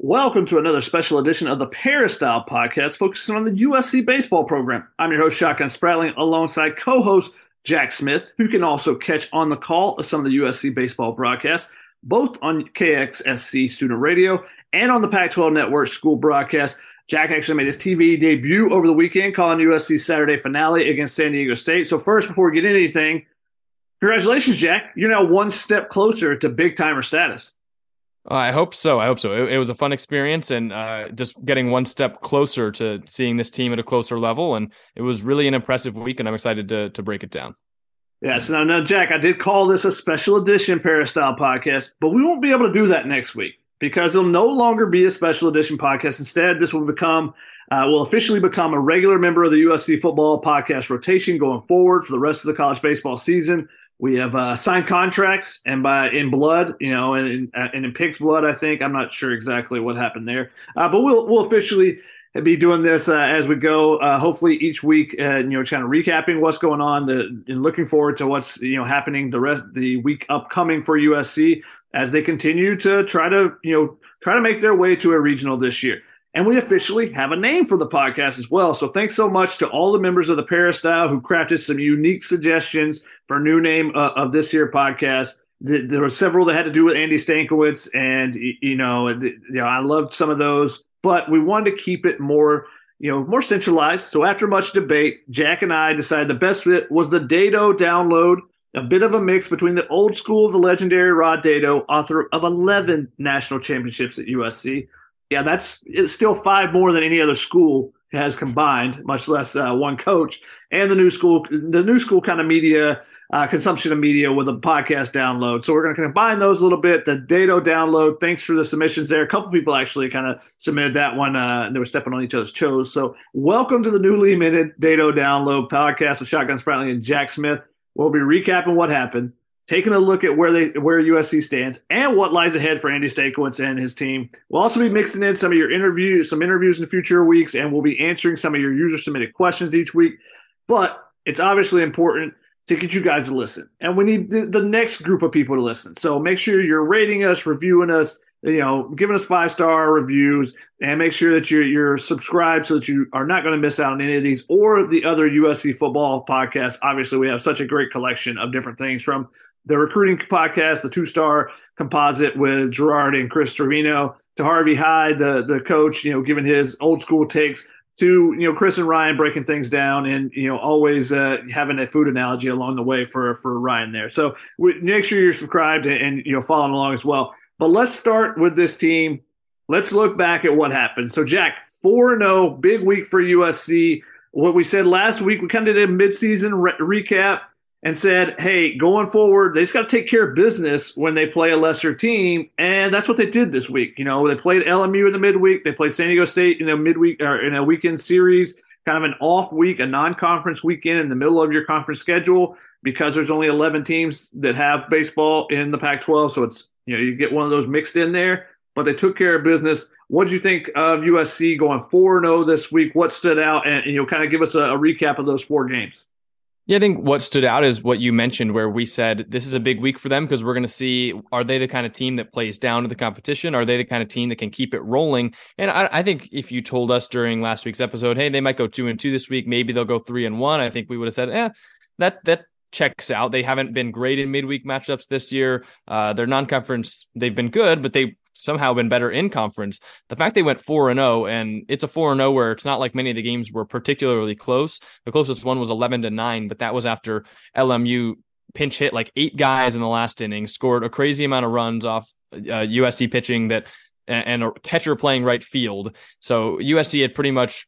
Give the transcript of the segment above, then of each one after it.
Welcome to another special edition of the Peristyle podcast focusing on the USC baseball program. I'm your host, Shotgun Spratling, alongside co host Jack Smith, who can also catch on the call of some of the USC baseball broadcasts, both on KXSC student radio and on the Pac 12 network school broadcast. Jack actually made his TV debut over the weekend, calling USC Saturday finale against San Diego State. So, first, before we get into anything, congratulations, Jack. You're now one step closer to big timer status. I hope so. I hope so. It, it was a fun experience and uh, just getting one step closer to seeing this team at a closer level. And it was really an impressive week, and I'm excited to to break it down. Yes. Now, now, Jack, I did call this a special edition Peristyle podcast, but we won't be able to do that next week because it'll no longer be a special edition podcast. Instead, this will become uh, will officially become a regular member of the USC football podcast rotation going forward for the rest of the college baseball season. We have uh, signed contracts, and by in blood, you know, and, and in Pig's blood, I think I'm not sure exactly what happened there, uh, but we'll we'll officially be doing this uh, as we go. Uh, hopefully, each week, uh, you know, kind of recapping what's going on, the, and looking forward to what's you know happening the rest the week upcoming for USC as they continue to try to you know try to make their way to a regional this year. And we officially have a name for the podcast as well. So thanks so much to all the members of the Peristyle who crafted some unique suggestions for new name uh, of this here podcast. There were several that had to do with Andy Stankiewicz, and you know, you know, I loved some of those, but we wanted to keep it more, you know, more centralized. So after much debate, Jack and I decided the best fit was the Dedeaux download, a bit of a mix between the old school of the legendary Rod Dedeaux, author of 11 national championships at USC, yeah, that's it's still five more than any other school has combined, much less uh, one coach. And the new school, the new school kind of media uh, consumption of media with a podcast download. So we're going to combine those a little bit. The Dedeaux download. Thanks for the submissions there. A couple people actually kind of submitted that one. Uh, they were stepping on each other's toes. So welcome to the newly minted Dedeaux download podcast with Shotgun Spratling and Jack Smith. We'll be recapping what happened taking a look at where they where USC stands and what lies ahead for Andy Stankiewicz and his team. We'll also be mixing in some of your interviews, some interviews in future weeks, and we'll be answering some of your user submitted questions each week. But it's obviously important to get you guys to listen, and we need the, the next group of people to listen. So make sure you're rating us, reviewing us. You know, giving us five star reviews and make sure that you're, you're subscribed so that you are not going to miss out on any of these or the other USC football podcasts. Obviously, we have such a great collection of different things from the recruiting podcast, the two star composite with Gerard and Chris Trevino, to Harvey Hyde, the the coach, you know, giving his old school takes, to you know Chris and Ryan breaking things down, and you know always uh, having a food analogy along the way for for Ryan there. So we, make sure you're subscribed and, and you know following along as well. But let's start with this team. Let's look back at what happened. So Jack, four and zero, oh, big week for USC. What we said last week, we kind of did a midseason re- recap and said, hey, going forward, they just got to take care of business when they play a lesser team. And that's what they did this week. You know, they played LMU in the midweek, they played San Diego State in a midweek or in a weekend series, kind of an off week, a non conference weekend in the middle of your conference schedule because there's only 11 teams that have baseball in the Pac 12. So it's, you know, you get one of those mixed in there, but they took care of business. What did you think of USC going 4 0 this week? What stood out? And, you know, kind of give us a, a recap of those four games. Yeah, I think what stood out is what you mentioned, where we said this is a big week for them because we're going to see are they the kind of team that plays down to the competition? Are they the kind of team that can keep it rolling? And I, I, think if you told us during last week's episode, hey, they might go two and two this week, maybe they'll go three and one, I think we would have said, eh, that that checks out. They haven't been great in midweek matchups this year. Uh, their non-conference, they've been good, but they somehow been better in conference. The fact they went 4 and 0 and it's a 4 and 0 where it's not like many of the games were particularly close. The closest one was 11 to 9, but that was after LMU pinch hit like eight guys in the last inning, scored a crazy amount of runs off uh, USC pitching that and a catcher playing right field. So USC had pretty much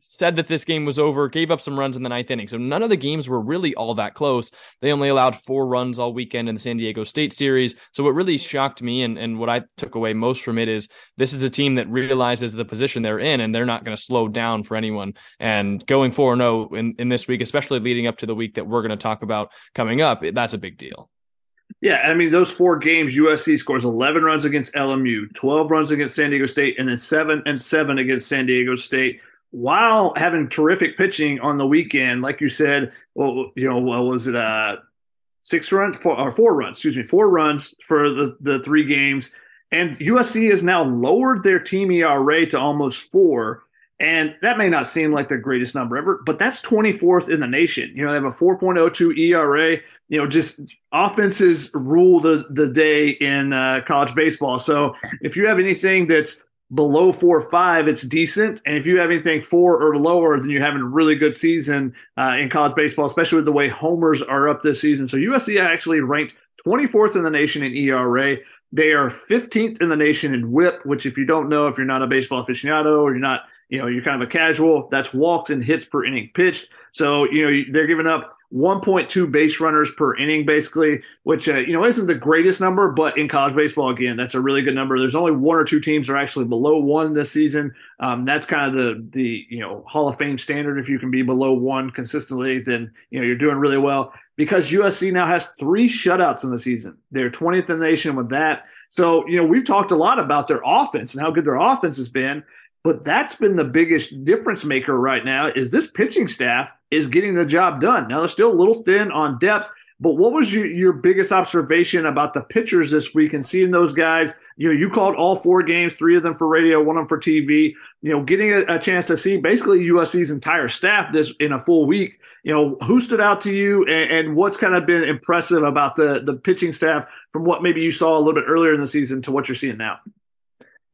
said that this game was over, gave up some runs in the ninth inning. So none of the games were really all that close. They only allowed four runs all weekend in the San Diego State series. So what really shocked me and, and what I took away most from it is this is a team that realizes the position they're in and they're not going to slow down for anyone. And going 4 0 in, in this week, especially leading up to the week that we're going to talk about coming up, that's a big deal. Yeah, I mean those four games, USC scores 11 runs against LMU, 12 runs against San Diego State, and then seven and seven against San Diego State while having terrific pitching on the weekend, like you said, well, you know, what was it? Uh, six runs, four, or four runs, excuse me, four runs for the, the three games. And USC has now lowered their team ERA to almost four. And that may not seem like the greatest number ever, but that's 24th in the nation. You know, they have a 4.02 ERA. You know, just offenses rule the, the day in uh, college baseball. So if you have anything that's below four or five, it's decent. And if you have anything four or lower, then you're having a really good season uh, in college baseball, especially with the way homers are up this season. So USC actually ranked 24th in the nation in ERA. They are 15th in the nation in WHIP, which if you don't know, if you're not a baseball aficionado or you're not, you know, you're kind of a casual, that's walks and hits per inning pitched. So, you know, they're giving up 1.2 base runners per inning, basically, which uh, you know isn't the greatest number, but in college baseball, again, that's a really good number. There's only one or two teams that are actually below one this season. Um, that's kind of the the you know Hall of Fame standard. If you can be below one consistently, then you know you're doing really well. Because USC now has three shutouts in the season, they're 20th in the nation with that. So you know we've talked a lot about their offense and how good their offense has been. But that's been the biggest difference maker right now is this pitching staff is getting the job done. Now they're still a little thin on depth, but what was your, your biggest observation about the pitchers this week and seeing those guys? You know, you called all four games, three of them for radio, one of them for TV. You know, getting a, a chance to see basically USC's entire staff this in a full week. You know, who stood out to you, and, and what's kind of been impressive about the the pitching staff from what maybe you saw a little bit earlier in the season to what you're seeing now?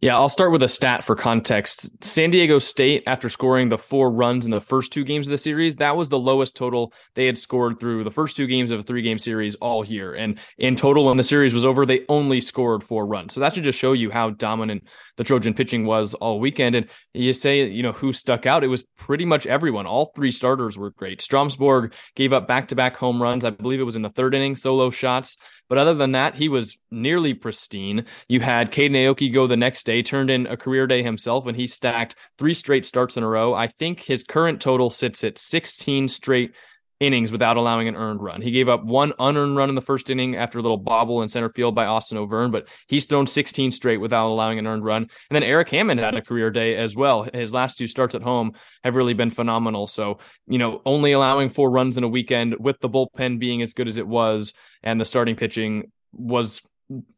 Yeah, I'll start with a stat for context. San Diego State, after scoring the four runs in the first two games of the series, that was the lowest total they had scored through the first two games of a three game series all year. And in total, when the series was over, they only scored four runs. So that should just show you how dominant the Trojan pitching was all weekend. And you say, you know, who stuck out? It was pretty much everyone. All three starters were great. Stromsborg gave up back to back home runs. I believe it was in the third inning, solo shots. But other than that, he was nearly pristine. You had Caden Aoki go the next day, turned in a career day himself, and he stacked three straight starts in a row. I think his current total sits at 16 straight innings without allowing an earned run. He gave up one unearned run in the first inning after a little bobble in center field by Austin Overn, but he's thrown 16 straight without allowing an earned run. And then Eric Hammond had a career day as well. His last two starts at home have really been phenomenal. So, you know, only allowing four runs in a weekend with the bullpen being as good as it was and the starting pitching was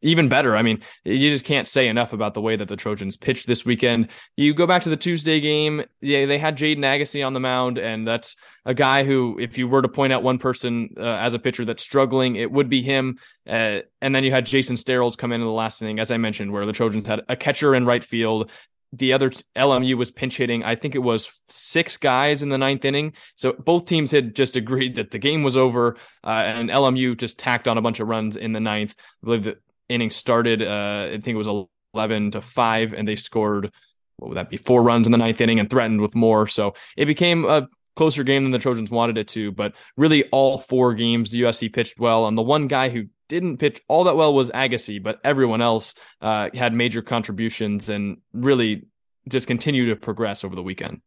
even better. I mean, you just can't say enough about the way that the Trojans pitched this weekend. You go back to the Tuesday game, yeah, they had Jaden Agassi on the mound, and that's a guy who, if you were to point out one person uh, as a pitcher that's struggling, it would be him. Uh, and then you had Jason Sterles come in in the last inning, as I mentioned, where the Trojans had a catcher in right field. The other LMU was pinch hitting. I think it was six guys in the ninth inning. So both teams had just agreed that the game was over, uh, and LMU just tacked on a bunch of runs in the ninth. I believe the inning started. Uh, I think it was eleven to five, and they scored what would that be? Four runs in the ninth inning and threatened with more. So it became a closer game than the Trojans wanted it to, but really all four games the USC pitched well. And the one guy who didn't pitch all that well was Agassi, but everyone else uh, had major contributions and really just continue to progress over the weekend.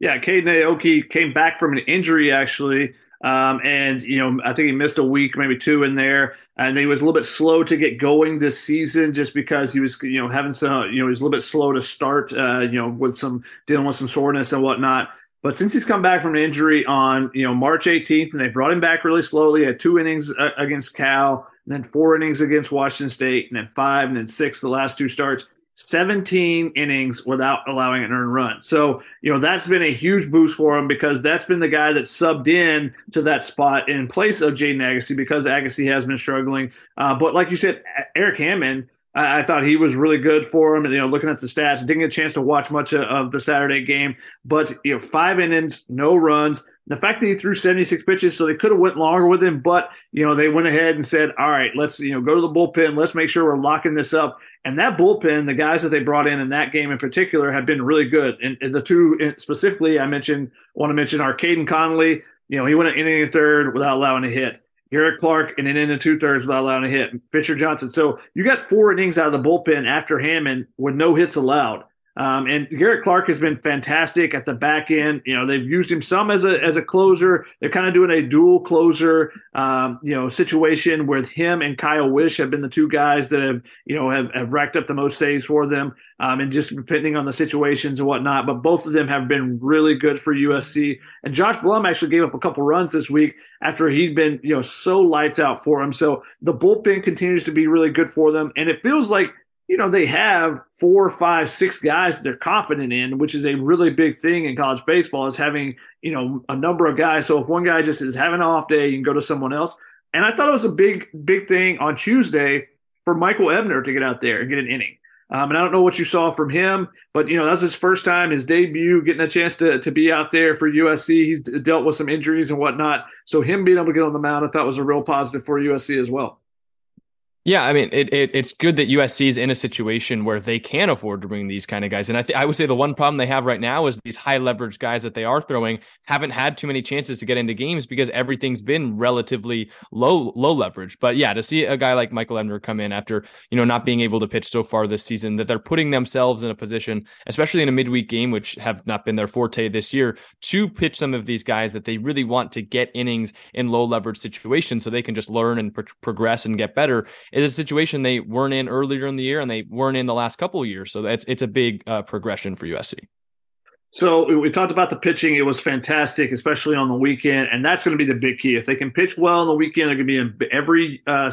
Yeah, Caden Aoki came back from an injury actually. Um, and you know, I think he missed a week, maybe two in there, and he was a little bit slow to get going this season, just because he was, you know, having some, you know, he was a little bit slow to start, uh, you know, with some dealing with some soreness and whatnot. But since he's come back from an injury on you know March 18th, and they brought him back really slowly, had two innings uh, against Cal, and then four innings against Washington State, and then five, and then six the last two starts. 17 innings without allowing an earned run. So, you know, that's been a huge boost for him because that's been the guy that subbed in to that spot in place of Jaden Agassi because Agassi has been struggling. Uh, but like you said, Eric Hammond, I, I, thought he was really good for him. And, you know, looking at the stats, didn't get a chance to watch much of, of the Saturday game, but, you know, five innings, no runs, The fact that he threw 76 pitches, so they could have went longer with him, but you know they went ahead and said, "All right, let's you know go to the bullpen. Let's make sure we're locking this up." And that bullpen, the guys that they brought in in that game in particular, have been really good. And, and the two specifically, I mentioned, want to mention Arcaden Connolly. You know, he went an inning and third without allowing a hit. Garrett Clark and then in the two thirds without allowing a hit. Fisher Johnson. So you got four innings out of the bullpen after Hammond with no hits allowed. Um, and Garrett Clark has been fantastic at the back end. You know, they've used him some as a as a closer. They're kind of doing a dual closer, um, you know, situation where him and Kyle Wish have been the two guys that have, you know, have, have racked up the most saves for them. Um, and just depending on the situations and whatnot. But both of them have been really good for USC. And Josh Blum actually gave up a couple runs this week after he'd been, you know, so lights out for him. So the bullpen continues to be really good for them. And it feels like you know, they have four, five, six guys they're confident in, which is a really big thing in college baseball, is having, you know, a number of guys. So if one guy just is having an off day, you can go to someone else. And I thought it was a big, big thing on Tuesday for Michael Ebner to get out there and get an inning. Um, and I don't know what you saw from him, but you know that's his first time, his debut, getting a chance to to be out there for USC. He's dealt with some injuries and whatnot, so him being able to get on the mound, I thought was a real positive for USC as well. Yeah, I mean, it, it, it's good that USC is in a situation where they can afford to bring these kind of guys. And I th- I would say the one problem they have right now is these high leverage guys that they are throwing haven't had too many chances to get into games because everything's been relatively low low leverage. But yeah, to see a guy like Michael Ebner come in after you know not being able to pitch so far this season, that they're putting themselves in a position, especially in a midweek game, which have not been their forte this year, to pitch some of these guys that they really want to get innings in low leverage situations so they can just learn and pro- progress and get better it is a situation they weren't in earlier in the year and they weren't in the last couple of years. So it's it's a big uh, progression for USC. So we talked about the pitching. It was fantastic, especially on the weekend, and that's going to be the big key. If they can pitch well on the weekend, they're going to be in every uh,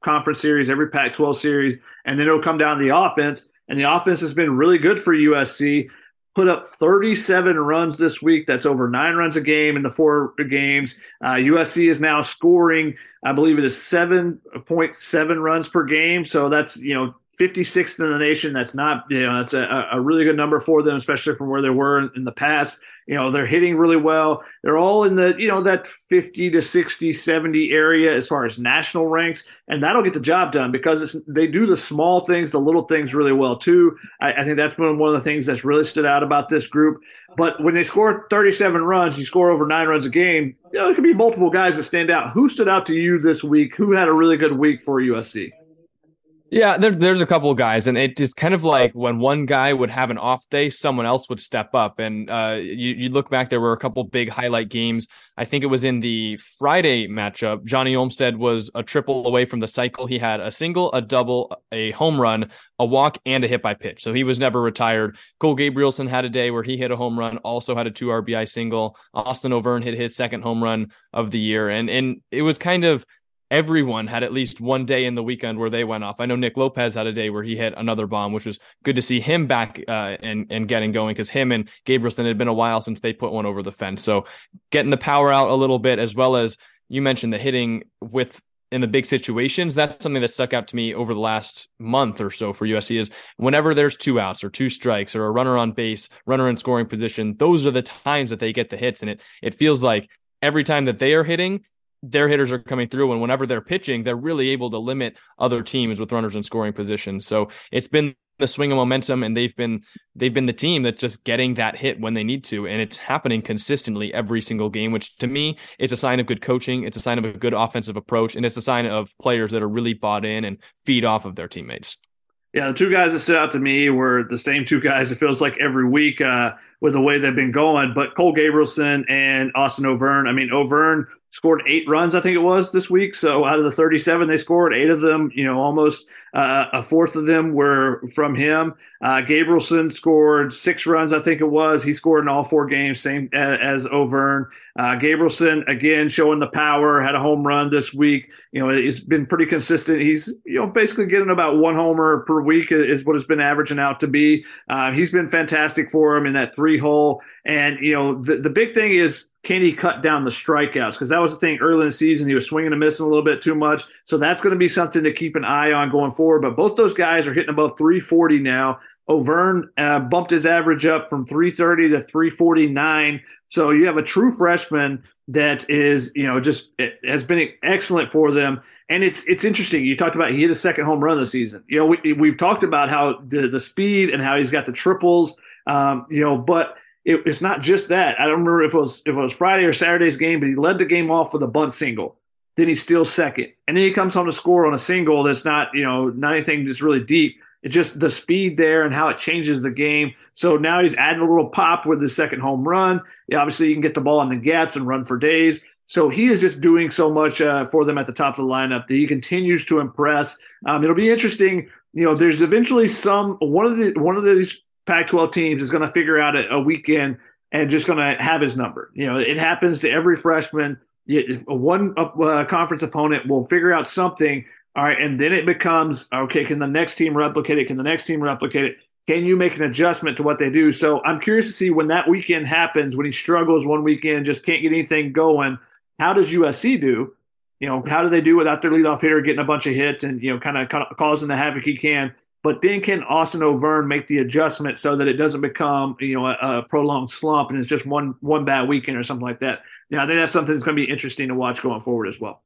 conference series, every Pac-12 series, and then it'll come down to the offense. And the offense has been really good for USC put up 37 runs this week. That's over nine runs a game in the four games. Uh, USC is now scoring, I believe it is 7.7 runs per game. So that's, you know, 56th in the nation. That's not, you know, that's a, a really good number for them, especially from where they were in, in the past. You know, they're hitting really well. They're all in the, you know, that 50 to 60, 70 area as far as national ranks. And that'll get the job done because they do the small things, the little things really well, too. I, I think that's been one of the things that's really stood out about this group. But when they score 37 runs, you score over nine runs a game, you know, there could be multiple guys that stand out. Who stood out to you this week? Who had a really good week for USC? Yeah, there, there's a couple of guys, and it's kind of like when one guy would have an off day, someone else would step up. And uh, you, you look back, there were a couple big highlight games. I think it was in the Friday matchup. Johnny Olmstead was a triple away from the cycle. He had a single, a double, a home run, a walk, and a hit by pitch. So he was never retired. Cole Gabrielson had a day where he hit a home run, also had a two RBI single. Austin Overn hit his second home run of the year, and and it was kind of everyone had at least one day in the weekend where they went off. I know Nick Lopez had a day where he hit another bomb, which was good to see him back uh, and and getting going because him and Gabrielson had been a while since they put one over the fence. So getting the power out a little bit, as well as you mentioned the hitting with in the big situations. That's something that stuck out to me over the last month or so for USC is whenever there's two outs or two strikes or a runner on base, runner in scoring position, those are the times that they get the hits. And it it feels like every time that they are hitting, their hitters are coming through and whenever they're pitching they're really able to limit other teams with runners in scoring position so it's been the swing of momentum and they've been they've been the team that's just getting that hit when they need to and it's happening consistently every single game which to me is a sign of good coaching it's a sign of a good offensive approach and it's a sign of players that are really bought in and feed off of their teammates yeah, the two guys that stood out to me were the same two guys. It feels like every week uh, with the way they've been going. But Cole Gabrielson and Austin Overn. I mean, Overn scored eight runs, I think it was this week. So out of the 37 they scored, eight of them, you know, almost uh, a fourth of them were from him. Uh, Gabrielson scored six runs, I think it was. He scored in all four games, same as, as Overn. Uh, Gabrielson again showing the power, had a home run this week. You know, he's been pretty consistent. He's you know basically getting about one homer per week is what it's been averaging out to be. Uh, he's been fantastic for him in that three hole. And you know, the the big thing is can he cut down the strikeouts? Because that was the thing early in the season. He was swinging and missing a little bit too much. So that's going to be something to keep an eye on going forward. But both those guys are hitting above 340 now. Overn uh, bumped his average up from 330 to 349. So you have a true freshman that is, you know, just has been excellent for them. And it's it's interesting. You talked about he hit a second home run this season. You know, we, we've talked about how the, the speed and how he's got the triples. Um, you know, but it, it's not just that. I don't remember if it was if it was Friday or Saturday's game, but he led the game off with a bunt single. Then he steals second, and then he comes home to score on a single that's not you know not anything that's really deep. It's just the speed there and how it changes the game. So now he's adding a little pop with his second home run. Yeah, obviously, you can get the ball in the gaps and run for days. So he is just doing so much uh, for them at the top of the lineup that he continues to impress. Um, it'll be interesting. You know, there's eventually some one of the one of these Pac-12 teams is going to figure out a, a weekend and just going to have his number. You know, it happens to every freshman. One uh, conference opponent will figure out something. All right, and then it becomes okay. Can the next team replicate it? Can the next team replicate it? Can you make an adjustment to what they do? So I'm curious to see when that weekend happens. When he struggles one weekend, just can't get anything going how does USC do? You know, how do they do without their leadoff hitter getting a bunch of hits and you know kind of causing the havoc he can? But then can Austin Overn make the adjustment so that it doesn't become you know a, a prolonged slump and it's just one one bad weekend or something like that? Yeah, I think that's something that's going to be interesting to watch going forward as well.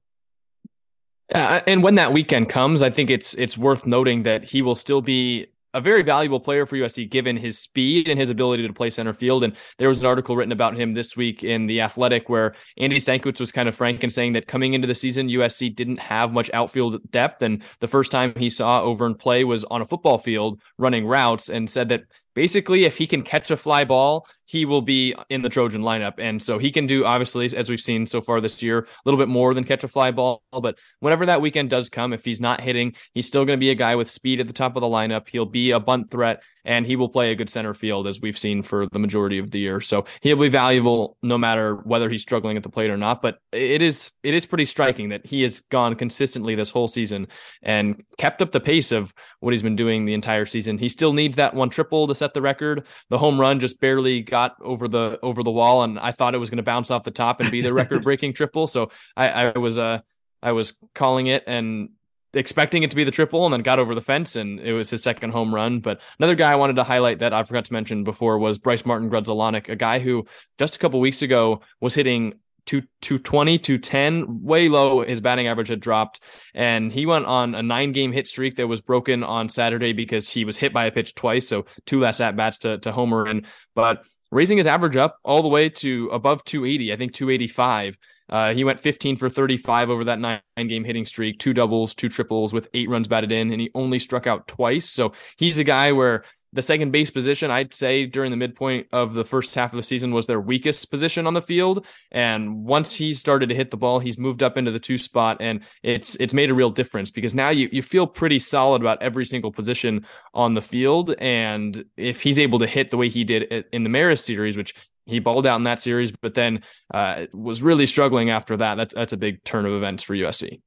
Uh, and when that weekend comes, I think it's it's worth noting that he will still be a very valuable player for USC given his speed and his ability to play center field. And there was an article written about him this week in The Athletic where Andy Stankiewicz was kind of frank in saying that coming into the season, USC didn't have much outfield depth. And the first time he saw Overn play was on a football field running routes and said that basically if he can catch a fly ball he will be in the trojan lineup and so he can do obviously as we've seen so far this year a little bit more than catch a fly ball but whenever that weekend does come if he's not hitting he's still going to be a guy with speed at the top of the lineup he'll be a bunt threat and he will play a good center field as we've seen for the majority of the year. So he'll be valuable no matter whether he's struggling at the plate or not. But it is it is pretty striking that he has gone consistently this whole season and kept up the pace of what he's been doing the entire season. He still needs that one triple to set the record. The home run just barely got over the over the wall, and I thought it was going to bounce off the top and be the record breaking triple. So I, I was uh I was calling it and expecting it to be the triple and then got over the fence and it was his second home run. But another guy I wanted to highlight that I forgot to mention before was Bryce Martin Grudzielanek, a guy who just a couple weeks ago was hitting 220, 210, way low. His batting average had dropped. And he went on a nine game hit streak that was broken on Saturday because he was hit by a pitch twice. So two less at bats to, to homer in. But raising his average up all the way to above 280, I think 285. Uh, he went 15 for 35 over that nine game hitting streak, two doubles, two triples with eight runs batted in, and he only struck out twice. So he's a guy where the second base position, I'd say during the midpoint of the first half of the season, was their weakest position on the field. And once he started to hit the ball, he's moved up into the two spot, and it's it's made a real difference because now you you feel pretty solid about every single position on the field. And if he's able to hit the way he did in the Marist series, which he balled out in that series, but then uh, was really struggling after that. That's that's a big turn of events for USC.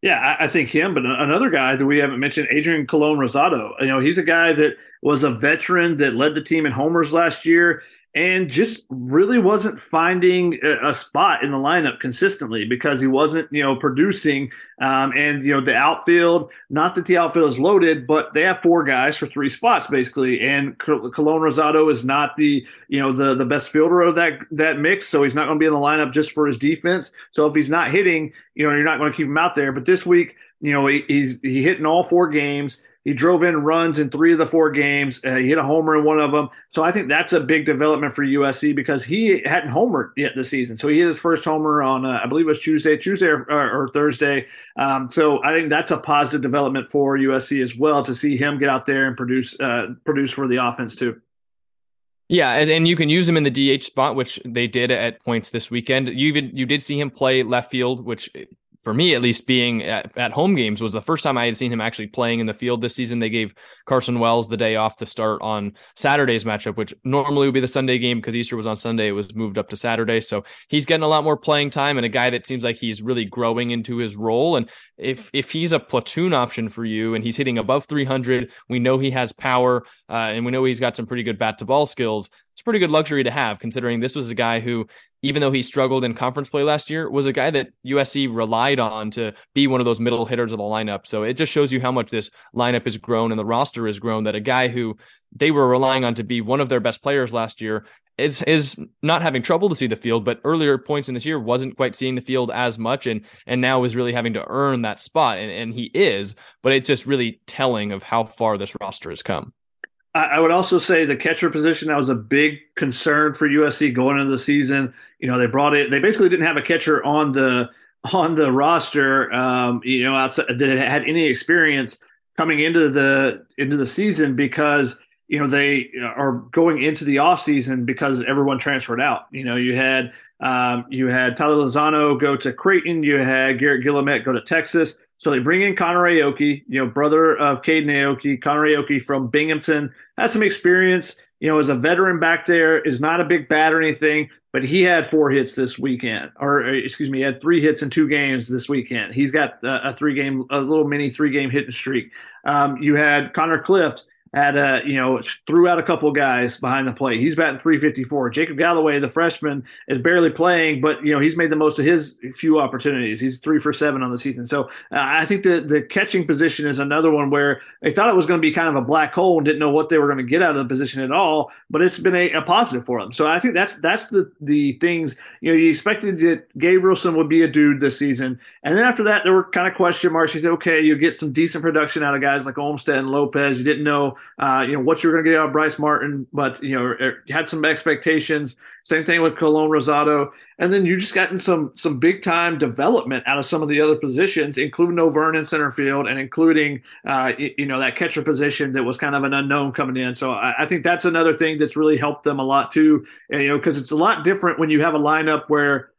Yeah, I think him, but another guy that we haven't mentioned, Adrian Colon Rosado. You know, he's a guy that was a veteran that led the team in homers last year and just really wasn't finding a, spot in the lineup consistently because he wasn't, you know, producing. Um, and you know, the outfield, not that the outfield is loaded, but they have four guys for three spots basically. And Colon Rosado is not the, you know, the the best fielder of that that mix, so he's not going to be in the lineup just for his defense. So if he's not hitting, you know, you're not going to keep him out there. But this week, you know, he, he's he hit in all four games. He drove in runs in three of the four games. Uh, he hit a homer in one of them. So I think that's a big development for USC because he hadn't homered yet this season. So he hit his first homer on, uh, I believe it was Tuesday, Tuesday or, or Thursday. Um, so I think that's a positive development for USC as well to see him get out there and produce uh, produce for the offense too. Yeah, and, and, you can use him in the DH spot, which they did at points this weekend. You even you did see him play left field, which for me at least being at, at, home games was the first time I had seen him actually playing in the field this season. They gave Carson Wells the day off to start on Saturday's matchup, which normally would be the Sunday game because Easter was on Sunday. It was moved up to Saturday. So he's getting a lot more playing time and a guy that seems like he's really growing into his role. And if if he's a platoon option for you and he's hitting above 300, we know he has power uh, and we know he's got some pretty good bat to ball skills it's pretty good luxury to have considering this was a guy who even though he struggled in conference play last year, was a guy that USC relied on to be one of those middle hitters of the lineup. So it just shows you how much this lineup has grown and the roster has grown that a guy who they were relying on to be one of their best players last year is is not having trouble to see the field, but earlier points in this year wasn't quite seeing the field as much and and now is really having to earn that spot. And, and he is, but it's just really telling of how far this roster has come. I would also say the catcher position that was a big concern for USC going into the season. You know, they brought it. They basically didn't have a catcher on the on the roster. Um, you know, outside that had any experience coming into the into the season because you know they are going into the offseason because everyone transferred out. You know, you had um, you had Tyler Lozano go to Creighton, you had Garrett Guillemette go to Texas. So they bring in Connor Aoki, you know, brother of Caden Aoki, Connor Aoki from Binghamton, has some experience, you know, as a veteran back there, is not a big bat or anything, but he had four hits this weekend, or uh, excuse me, he had three hits in two games this weekend. He's got a, a three game, a little mini three game hitting streak. Um, you had Connor Clift had a you know threw out a couple guys behind the plate. He's batting 354. Jacob Galloway, the freshman, is barely playing, but you know he's made the most of his few opportunities. He's three for seven on the season. So uh, I think the the catching position is another one where they thought it was going to be kind of a black hole and didn't know what they were going to get out of the position at all. But it's been a, a positive for them. So I think that's that's the the things you know you expected that Gabrielson would be a dude this season, and then after that there were kind of question marks. You said okay, you get some decent production out of guys like Olmstead and Lopez. You didn't know uh, you know what you're going to get out of Bryce Martin, but you know er, had some expectations. Same thing with Colon Rosado, and then you just gotten some some big time development out of some of the other positions, including Overn in center field, and including uh, you know that catcher position that was kind of an unknown coming in. So I, I think that's another thing that's really helped them a lot too. You know, because it's a lot different when you have a lineup where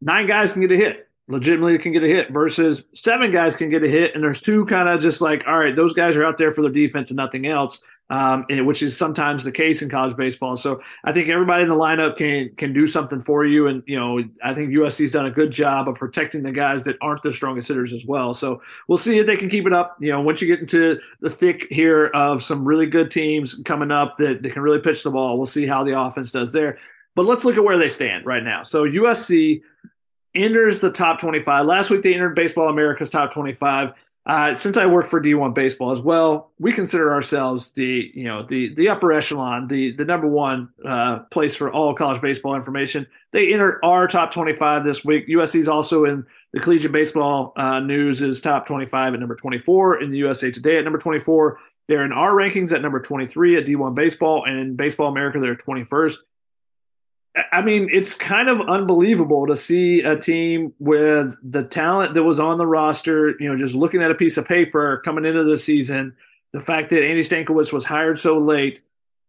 nine guys can get a hit legitimately can get a hit versus seven guys can get a hit. And there's two kind of just like all right those guys are out there for their defense and nothing else um, and, which is sometimes the case in college baseball. So i think everybody in the lineup can can do something for you. And you know i think usc's done a good job of protecting the guys that aren't the strongest hitters as well. So we'll see if they can keep it up. You know once you get into the thick here of some really good teams coming up that, that can really pitch the ball we'll see how the offense does there. But let's look at where they stand right now. So usc enters the top 25. Last week they entered Baseball America's top 25. Uh, since I work for D1 Baseball as well, we consider ourselves the you know the the upper echelon, the the number one uh, place for all college baseball information. They entered our top 25 this week. USC is also in the collegiate baseball uh, news is top 25 at number 24 in the USA Today at number 24. They're in our rankings at number 23 at D1 Baseball and in Baseball America they're 21st. I mean, it's kind of unbelievable to see a team with the talent that was on the roster, you know, just looking at a piece of paper coming into the season, the fact that Andy Stankiewicz was hired so late,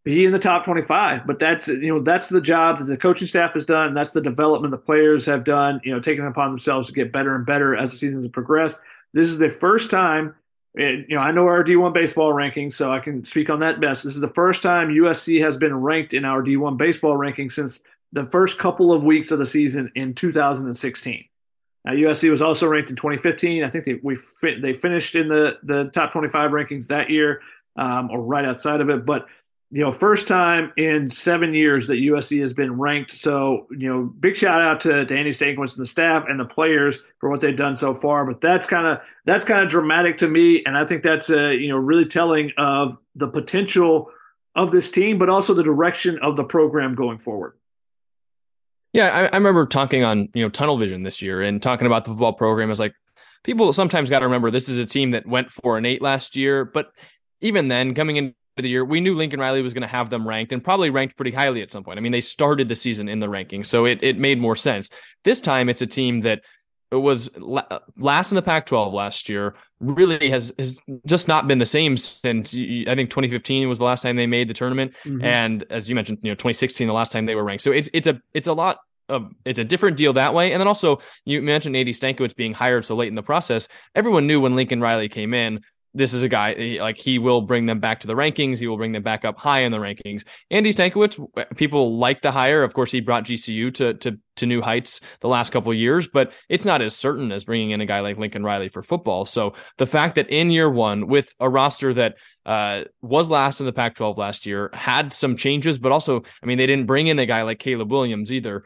be in the top 25. But that's, you know, that's the job that the coaching staff has done. That's the development the players have done, you know, taking upon themselves to get better and better as the seasons have progressed. This is the first time you know, I know our D1 baseball rankings, so I can speak on that best. This is the first time USC has been ranked in our D1 baseball ranking since the first couple of weeks of the season in 2016. Now, USC was also ranked in 2015. I think they we they finished in the the top 25 rankings that year, um, or right outside of it. But you know, first time in seven years that USC has been ranked. So, you know, big shout out to, to Andy Stankiewicz and the staff and the players for what they've done so far. But that's kind of that's kind of dramatic to me, and I think that's a, you know really telling of the potential of this team, but also the direction of the program going forward. Yeah, I, I remember talking on you know Tunnel Vision this year and talking about the football program. as like people sometimes got to remember this is a team that went four and eight last year, but even then, coming in the year, we knew Lincoln Riley was going to have them ranked and probably ranked pretty highly at some point. I mean, they started the season in the ranking, so it it made more sense. This time, it's a team that it was last in the Pac-12 last year. Really has has just not been the same since I think 2015 was the last time they made the tournament, mm-hmm. and as you mentioned, you know 2016 the last time they were ranked. So it's it's a it's a lot of it's a different deal that way. And then also you mentioned Andy Stankiewicz being hired so late in the process. Everyone knew when Lincoln Riley came in this is a guy like he will bring them back to the rankings. He will bring them back up high in the rankings. Andy Stankiewicz, people like the hire. Of course, he brought GCU to to to new heights the last couple years, but it's not as certain as bringing in a guy like Lincoln Riley for football. So the fact that in year one, with a roster that uh, was last in the Pac-12 last year, had some changes, but also, I mean, they didn't bring in a guy like Caleb Williams either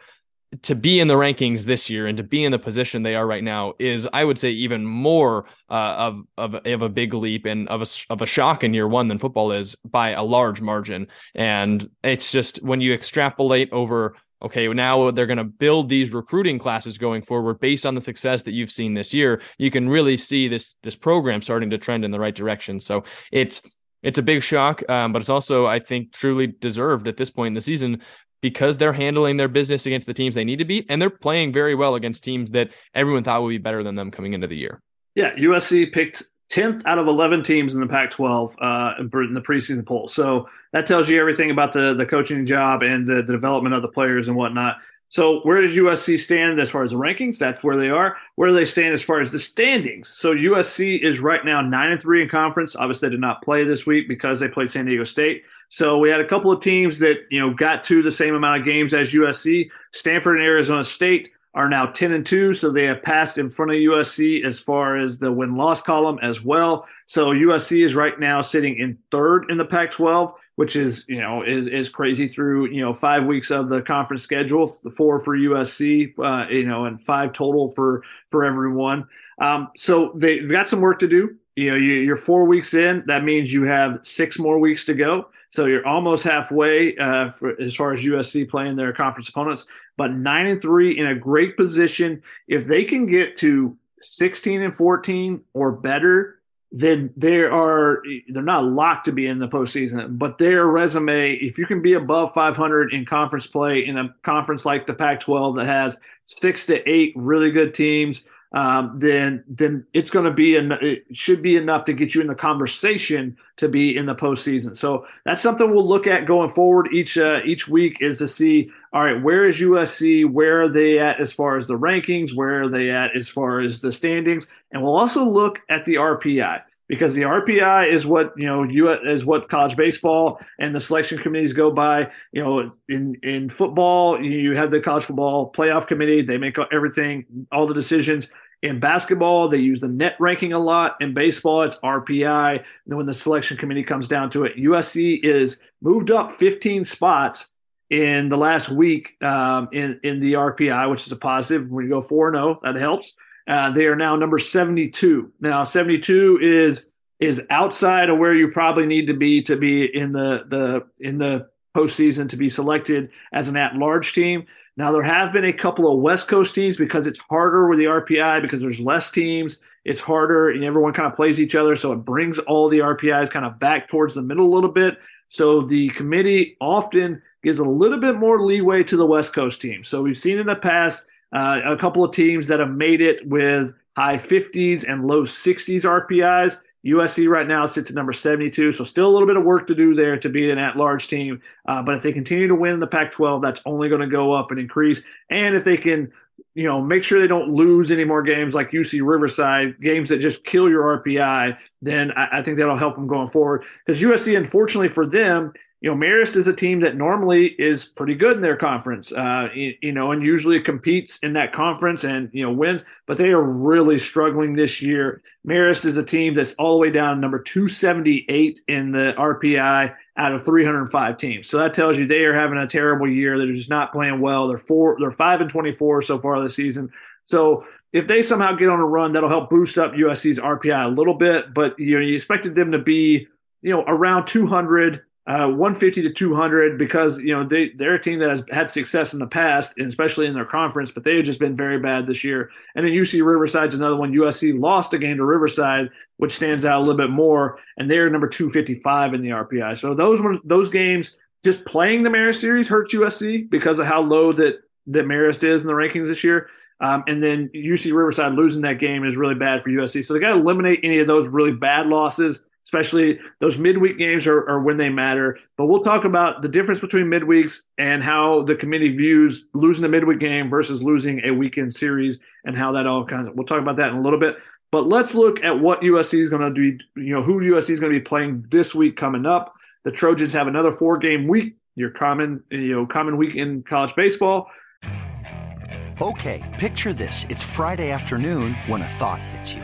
to be in the rankings this year and to be in the position they are right now is, I would say, even more uh, of of of a big leap and of a of a shock in year one than football is by a large margin. And it's just when you extrapolate over. Okay, now they're going to build these recruiting classes going forward based on the success that you've seen this year. You can really see this this program starting to trend in the right direction. So it's it's a big shock, um, but it's also, I think, truly deserved at this point in the season because they're handling their business against the teams they need to beat, and they're playing very well against teams that everyone thought would be better than them coming into the year. Yeah, USC picked 10th out of 11 teams in the Pac-12 uh, in the preseason poll. So that tells you everything about the the coaching job and the, the development of the players and whatnot. So where does USC stand as far as the rankings? That's where they are. Where do they stand as far as the standings? So USC is right now nine and three in conference. Obviously, they did not play this week because they played San Diego State. So we had a couple of teams that you know got to the same amount of games as USC. Stanford and Arizona State are now 10 and 2 so they have passed in front of USC as far as the win loss column as well so USC is right now sitting in third in the Pac-12 which is you know is, is crazy through you know 5 weeks of the conference schedule the four for USC uh, you know and five total for for everyone. Um, so they've got some work to do. You know you, you're 4 weeks in. That means you have 6 more weeks to go. So you're almost halfway uh, for, as far as USC playing their conference opponents, but nine and three in a great position. If they can get to 16 and 14 or better, then they are they're not locked to be in the postseason. But their resume, if you can be above 500 in conference play in a conference like the Pac-12 that has six to eight really good teams um, then then it's going to be en- it should be enough to get you in the conversation to be in the postseason. So that's something we'll look at going forward each uh, each week is to see all right where is USC where are they at as far as the rankings? Where are they at as far as the standings? And we'll also look at the RPI because the RPI is what you know you is what college baseball and the selection committees go by. You know, in in football, you have the college football playoff committee; they make everything, all the decisions. In basketball, they use the net ranking a lot. In baseball, it's RPI. And when the selection committee comes down to it, USC is moved up 15 spots in the last week um, in in the RPI, which is a positive. When you go four zero, that helps. Uh, they are now number 72. Now 72 is is outside of where you probably need to be to be in the the in the postseason to be selected as an at large team. Now, there have been a couple of West Coast teams because it's harder with the RPI because there's less teams. It's harder and everyone kind of plays each other. So it brings all the RPIs kind of back towards the middle a little bit. So the committee often gives a little bit more leeway to the West Coast teams. So we've seen in the past uh, a couple of teams that have made it with high 50s and low 60s RPIs. USC right now sits at number 72, so still a little bit of work to do there to be an at-large team. Uh, but if they continue to win the Pac-12, that's only going to go up and increase. And if they can, you know, make sure they don't lose any more games like UC Riverside, games that just kill your RPI, then I, I think that'll help them going forward. Because USC, unfortunately for them, you know, Marist is a team that normally is pretty good in their conference, uh, you, you, know, and usually competes in that conference and, you know, wins, but they are really struggling this year. Marist is a team that's all the way down number 278 in the RPI out of 305 teams. So that tells you they are having a terrible year. They're just not playing well. They're four, they're five and 24 so far this season. So if they somehow get on a run, that'll help boost up USC's RPI a little bit, but you know, you expected them to be, you know, around 200 uh, 150 to 200 because you know they they're a team that has had success in the past, and especially in their conference, but they have just been very bad this year. And then UC Riverside's another one. USC lost a game to Riverside, which stands out a little bit more, and they're number 255 in the RPI. So those were those games. Just playing the Marist series hurts USC because of how low that that Marist is in the rankings this year. Um, and then UC Riverside losing that game is really bad for USC. So they got to eliminate any of those really bad losses especially those midweek games are, are, when they matter. But we'll talk about the difference between midweeks and how the committee views losing a midweek game versus losing a weekend series and how that all kind of. We'll talk about that in a little bit. But let's look at what USC is going to do. You know who USC is going to be playing this week coming up. The Trojans have another four game week. Your common you know common week in college baseball. Okay, picture this: it's Friday afternoon when a thought hits you.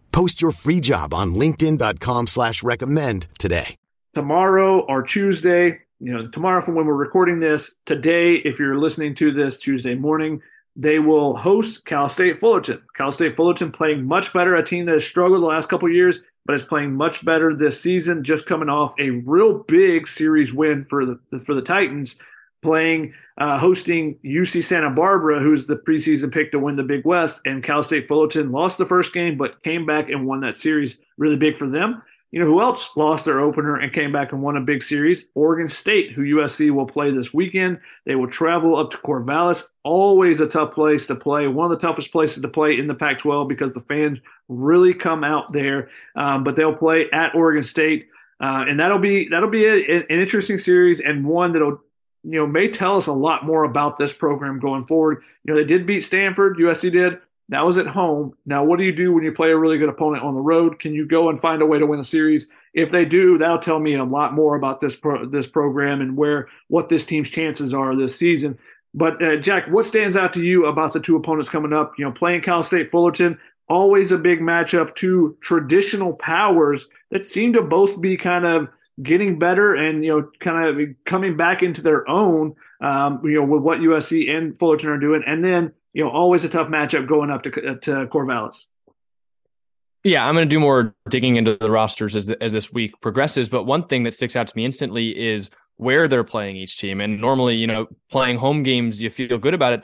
Post your free job on LinkedIn.com slash recommend today. Tomorrow or Tuesday, you know, tomorrow from when we're recording this, today, if you're listening to this Tuesday morning, they will host Cal State Fullerton. Cal State Fullerton playing much better, a team that has struggled the last couple years, but is playing much better this season, just coming off a real big series win for the for the Titans playing uh, hosting UC Santa Barbara, who's the preseason pick to win the Big West, and Cal State Fullerton lost the first game, but came back and won that series. Really big for them. You know who else lost their opener and came back and won a big series? Oregon State, who USC will play this weekend. They will travel up to Corvallis. Always a tough place to play. One of the toughest places to play in the Pac-12 because the fans really come out there. Um, but they'll play at Oregon State. Uh, and that'll be that'll be a, an interesting series and one that'll you know, may tell us a lot more about this program going forward. You know, they did beat Stanford, USC did. That was at home. Now, what do you do when you play a really good opponent on the road? Can you go and find a way to win a series? If they do, that'll tell me a lot more about this pro- this program and where what this team's chances are this season. But uh, Jack, what stands out to you about the two opponents coming up? You know, playing Cal State Fullerton, always a big matchup. Two traditional powers that seem to both be kind of getting better and you know kind of coming back into their own um, you know with what USC and Fullerton are doing and then you know always a tough matchup going up to to Corvallis. Yeah, I'm going to do more digging into the rosters as the, as this week progresses, but one thing that sticks out to me instantly is where they're playing each team. And normally, you know, playing home games, you feel good about it.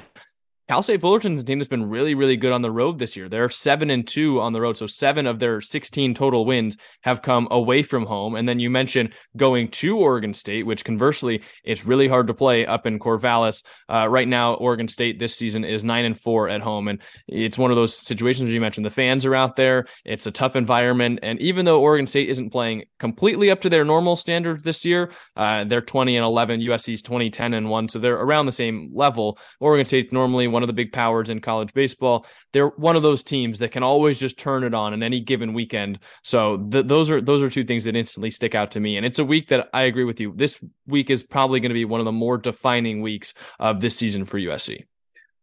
Cal State Fullerton's team has been really, really good on the road this year. They're seven and two on the road. So seven of their 16 total wins have come away from home. And then you mentioned going to Oregon State, which conversely, it's really hard to play up in Corvallis. Uh, right now, Oregon State this season is nine and four at home. And it's one of those situations you mentioned. The fans are out there. It's a tough environment. And even though Oregon State isn't playing completely up to their normal standards this year, uh, they're 20 and 11. USC's 20, 10 and one. So they're around the same level. Oregon State's normally one of the big powers in college baseball. They're one of those teams that can always just turn it on in any given weekend. So th- those are those are two things that instantly stick out to me. And it's a week that I agree with you. This week is probably going to be one of the more defining weeks of this season for USC.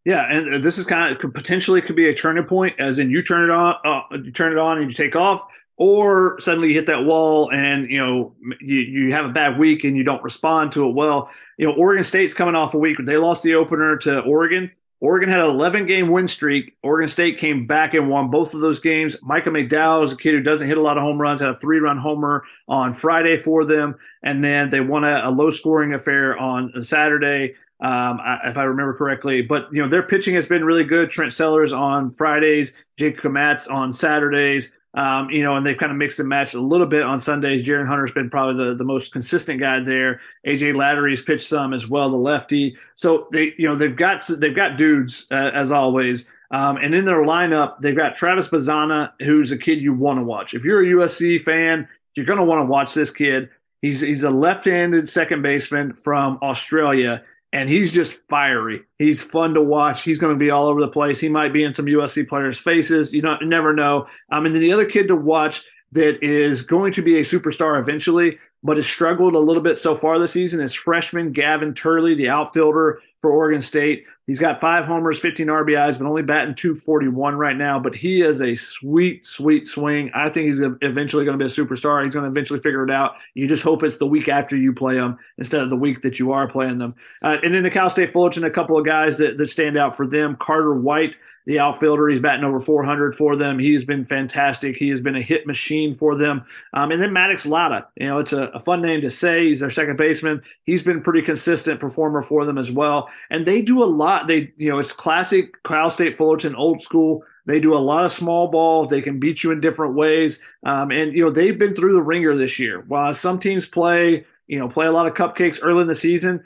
Yeah, and this is kind of could potentially could be a turning point, as in you turn it on, uh, you turn it on, and you take off, or suddenly you hit that wall and you know you, you have a bad week and you don't respond to it well. You know, Oregon State's coming off a week where they lost the opener to Oregon. Oregon had an 11 game win streak. Oregon State came back and won both of those games. Micah McDowell is a kid who doesn't hit a lot of home runs, had a three run homer on Friday for them. And then they won a, a low scoring affair on Saturday, um, if I remember correctly. But, you know, their pitching has been really good. Trent Sellers on Fridays, Jake Kmatz on Saturdays. Um, you know, and they've kind of mixed and matched a little bit on Sundays. Jaron Hunter's been probably the, the most consistent guy there. AJ Lattery's pitched some as well, the lefty. So they, you know, they've got they've got dudes uh, as always. Um, and in their lineup, they've got Travis Bazzana, who's a kid you want to watch. If you're a USC fan, you're going to want to watch this kid. He's he's a left-handed second baseman from Australia and he's just fiery. He's fun to watch. He's going to be all over the place. He might be in some USC players' faces. You don't never know. Um, and then the other kid to watch that is going to be a superstar eventually, but has struggled a little bit so far this season is freshman Gavin Turley, the outfielder for Oregon State. He's got five homers, 15 RBIs, but only batting 241 right now. But he is a sweet, sweet swing. I think he's eventually going to be a superstar. He's going to eventually figure it out. You just hope it's the week after you play them instead of the week that you are playing them. Uh, and then the Cal State Fullerton, a couple of guys that, that stand out for them. Carter White the outfielder. He's batting over 400 for them. He's been fantastic. He has been a hit machine for them. Um, and then Maddox Latta, you know, it's a, a, fun name to say. He's their second baseman. He's been pretty consistent performer for them as well. And they do a lot. They, you know, it's classic Cal State Fullerton, old school. They do a lot of small ball. They can beat you in different ways. Um, and, you know, they've been through the ringer this year. While some teams play, you know, play a lot of cupcakes early in the season,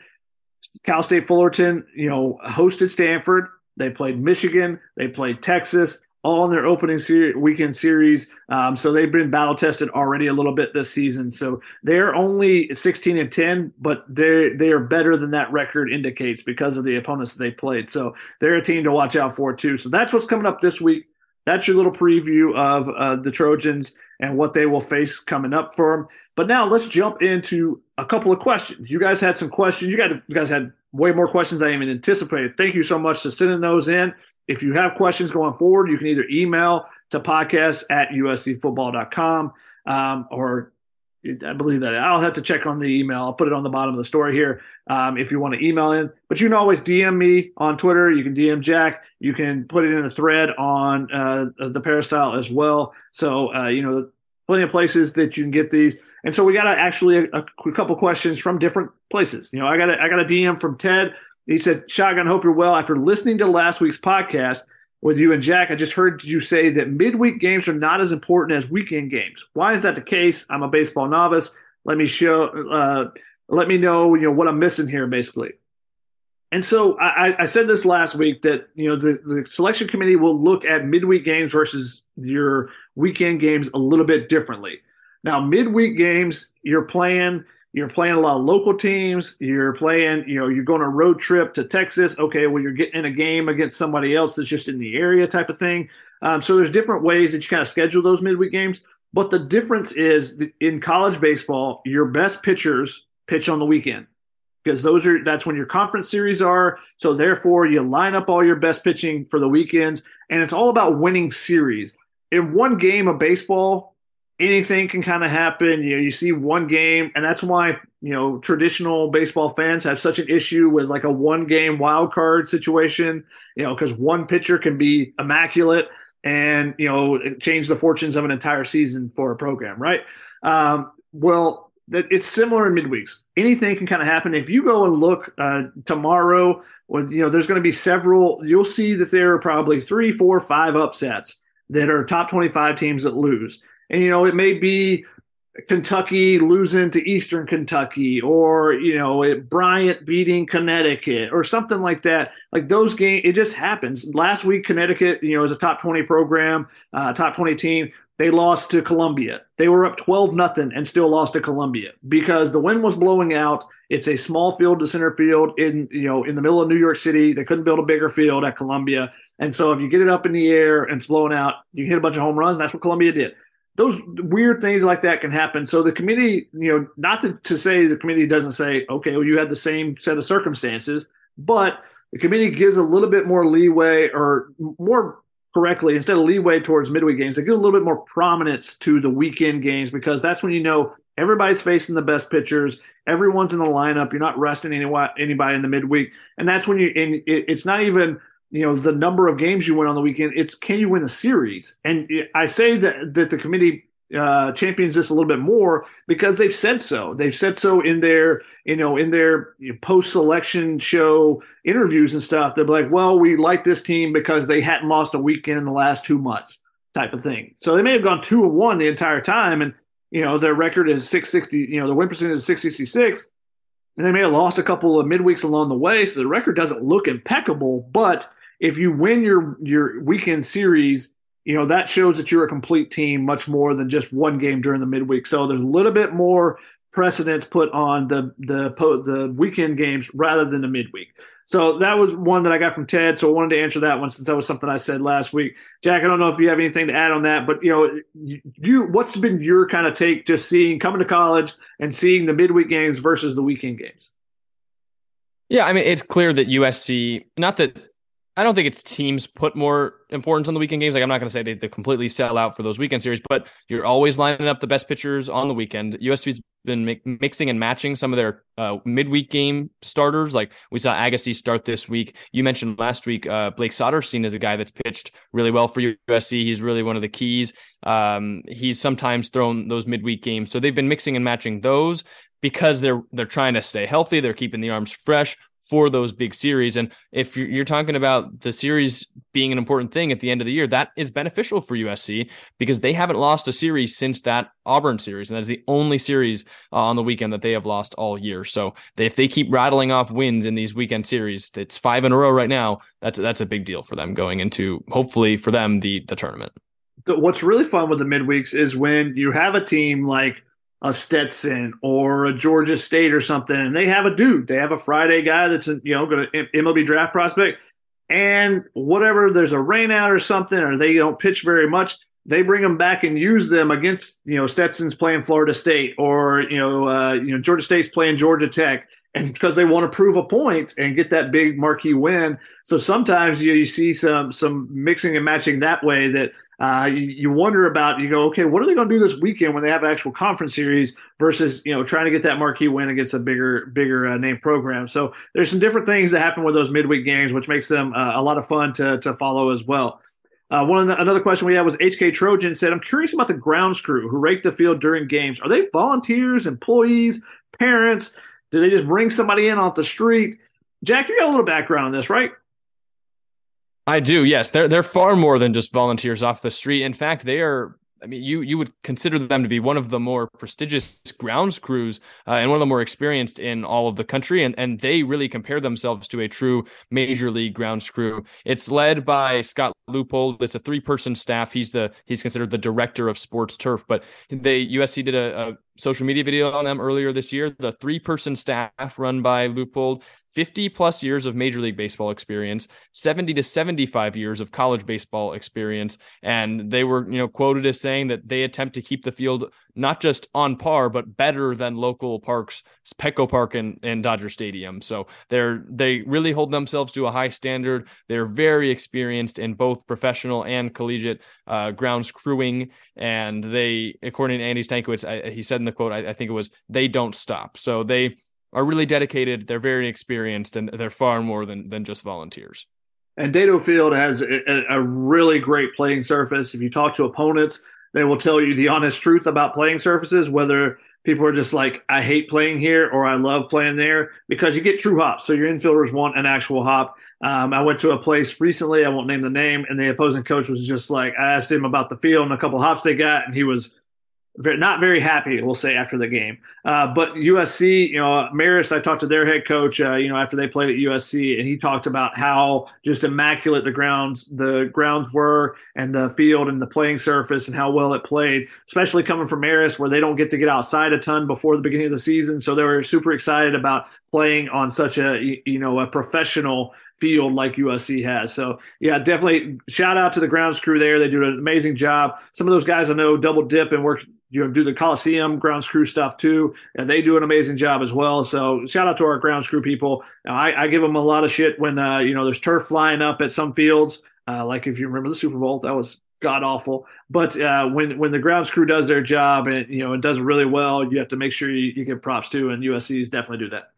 Cal State Fullerton, you know, hosted Stanford. They played Michigan. They played Texas all in their opening weekend series. Um, so they've been battle tested already a little bit this season. So they're only 16 and 10, but they they are better than that record indicates because of the opponents they played. So they're a team to watch out for too. So that's what's coming up this week. That's your little preview of uh, the Trojans and what they will face coming up for them. But now let's jump into a couple of questions. You guys had some questions. You, got, you guys had way more questions than I even anticipated. Thank you so much for sending those in. If you have questions going forward, you can either email to podcast at uscfootball.com um, or I believe that I'll have to check on the email. I'll put it on the bottom of the story here um, if you want to email in. But you can always DM me on Twitter. You can DM Jack. You can put it in a thread on uh, the Peristyle as well. So uh, you know, plenty of places that you can get these. And so we got actually a, a, couple questions from different places. You know, I got a, I got a DM from Ted he said, Shotgun, hope you're well. After listening to last week's podcast with you and Jack, I just heard you say that midweek games are not as important as weekend games. Why is that the case? I'm a baseball novice. Let me show, uh, let me know, you know, what I'm missing here, basically. And so I, I, said this last week that you know the, the selection committee will look at midweek games versus your weekend games a little bit differently. Now, midweek games, you're playing – you're playing a lot of local teams. You're playing, you know, you're going a road trip to Texas. Okay, well, you're getting in a game against somebody else that's just in the area type of thing. Um, so there's different ways that you kind of schedule those midweek games. But the difference is in college baseball, your best pitchers pitch on the weekend because those are that's when your conference series are. So therefore, you line up all your best pitching for the weekends, and it's all about winning series. In one game of baseball, anything can kind of happen. You know, you see one game, and that's why you know traditional baseball fans have such an issue with like a one game wild card situation. You know, because one pitcher can be immaculate and you know change the fortunes of an entire season for a program, right? Um, well, that it's similar in midweeks. Anything can kind of happen. If you go and look uh, tomorrow, well, you know, there's going to be several. You'll see that there are probably three, four, five upsets that are top 25 teams that lose. And, you know, it may be Kentucky losing to Eastern Kentucky or, you know, Bryant beating Connecticut or something like that. Like those games, it just happens. Last week, Connecticut, you know, is a top 20 program, uh, top 20 team. They lost to Columbia. They were up 12 nothing and still lost to Columbia because the wind was blowing out. It's a small field to center field in, you know, in the middle of New York City. They couldn't build a bigger field at Columbia. And so if you get it up in the air and it's blowing out, you hit a bunch of home runs. That's what Columbia did those weird things like that can happen. So the committee, you know, not to, to say the committee doesn't say, okay, well, you had the same set of circumstances, but the committee gives a little bit more leeway or more correctly, instead of leeway towards midweek games, they give a little bit more prominence to the weekend games because that's when you know everybody's facing the best pitchers. Everyone's in the lineup. You're not resting anyone, anybody in the midweek. And that's when you, and it's not even – you know the number of games you win on the weekend. It's can you win a series? And I say that that the committee uh, champions this a little bit more because they've said so. They've said so in their you know in their post selection show interviews and stuff. They're like, well, we like this team because they hadn't lost a weekend in the last two months, type of thing. So they may have gone two and one the entire time, and you know their record is six sixty. You know their win percentage is six sixty six. And they may have lost a couple of midweeks along the way, so the record doesn't look impeccable, but if you win your your weekend series, you know that shows that you're a complete team much more than just one game during the midweek. So there's a little bit more precedence put on the the the weekend games rather than the midweek. So that was one that I got from Ted. So I wanted to answer that one since that was something I said last week. Jack, I don't know if you have anything to add on that, but you know, you what's been your kind of take just seeing coming to college and seeing the midweek games versus the weekend games? Yeah, I mean, it's clear that USC, not that I don't think it's teams put more importance on the weekend games. Like I'm not going to say they, they completely sell out for those weekend series, but you're always lining up the best pitchers on the weekend. USC's been mi- mixing and matching some of their uh, midweek game starters. Like we saw Agassi start this week. You mentioned last week uh, Blake Sodersten is a guy that's pitched really well for USC. He's really one of the keys. Um, he's sometimes thrown those midweek games, so they've been mixing and matching those because they're they're trying to stay healthy. They're keeping the arms fresh for those big series. And if you're, talking about the series being an important thing at the end of the year, that is beneficial for USC because they haven't lost a series since that Auburn series, and that is the only series uh, on the weekend that they have lost all year. So if they keep rattling off wins in these weekend series, it's five in a row right now. That's that's a big deal for them going into hopefully for them the the tournament. What's really fun with the midweeks is when you have a team like a Stetson or a Georgia State or something, and they have a dude, they have a Friday guy that's a, you know going to MLB draft prospect, and whatever there's a rainout or something, or they don't pitch very much, they bring them back and use them against you know Stetson's playing Florida State or you know uh, you know Georgia State's playing Georgia Tech, and because they want to prove a point and get that big marquee win. So sometimes you, you see some some mixing and matching that way that uh, you, you, wonder about. You go, okay, what are they going to do this weekend when they have an actual conference series versus you know trying to get that marquee win against a bigger bigger uh, name program. So there's some different things that happen with those midweek games, which makes them uh, a lot of fun to to follow as well. Uh, one another question we had was HK Trojan said, "I'm curious about the grounds crew who rake the field during games. Are they volunteers, employees, parents? Do they just bring somebody in off the street?" Jack, you got a little background on this, right? I do. Yes, they're they're far more than just volunteers off the street. In fact, they are I mean, you you would consider them to be one of the more prestigious grounds crews uh, and one of the more experienced in all of the country, and and they really compare themselves to a true major league grounds crew. It's led by Scott Leupold. It's a three person staff. He's the he's considered the director of sports turf. But they USC did a, a social media video on them earlier this year. The three person staff run by Leupold 50 plus years of Major League Baseball experience, 70 to 75 years of college baseball experience. And they were, you know, quoted as saying that they attempt to keep the field not just on par, but better than local parks, Petco Park and, and Dodger Stadium. So they're, they really hold themselves to a high standard. They're very experienced in both professional and collegiate uh, grounds crewing. And they, according to Andy Stankiewicz, I, he said in the quote, I, I think it was, they don't stop. So they, are really dedicated. They're very experienced, and they're far more than than just volunteers. And Dedeaux Field has a, a, really great playing surface. If you talk to opponents, they will tell you the honest truth about playing surfaces, whether people are just like, I hate playing here or I love playing there, because you get true hops. So your infielders want an actual hop. Um, I went to a place recently, I won't name the name, and the opposing coach was just like, I asked him about the field and a couple hops they got, and he was not very happy, we'll say, after the game. Uh, but USC, you know, Marist, I talked to their head coach, uh, you know, after they played at USC, and he talked about how just immaculate the grounds, the grounds were, and the field and the playing surface, and how well it played. Especially coming from Marist, where they don't get to get outside a ton before the beginning of the season, so they were super excited about playing on such a you know a professional field like USC has. So yeah, definitely shout out to the grounds crew there. They do an amazing job. Some of those guys I know double dip and work you know do the Coliseum grounds crew stuff too, and they do an amazing job as well. So shout out to our grounds crew people. I, I give them a lot of shit when uh, you know there's turf flying up at some fields. Uh, like if you remember the Super Bowl, that was god awful. But uh, when when the grounds crew does their job and you know it does really well, you have to make sure you, you give props to, and USC's definitely do that.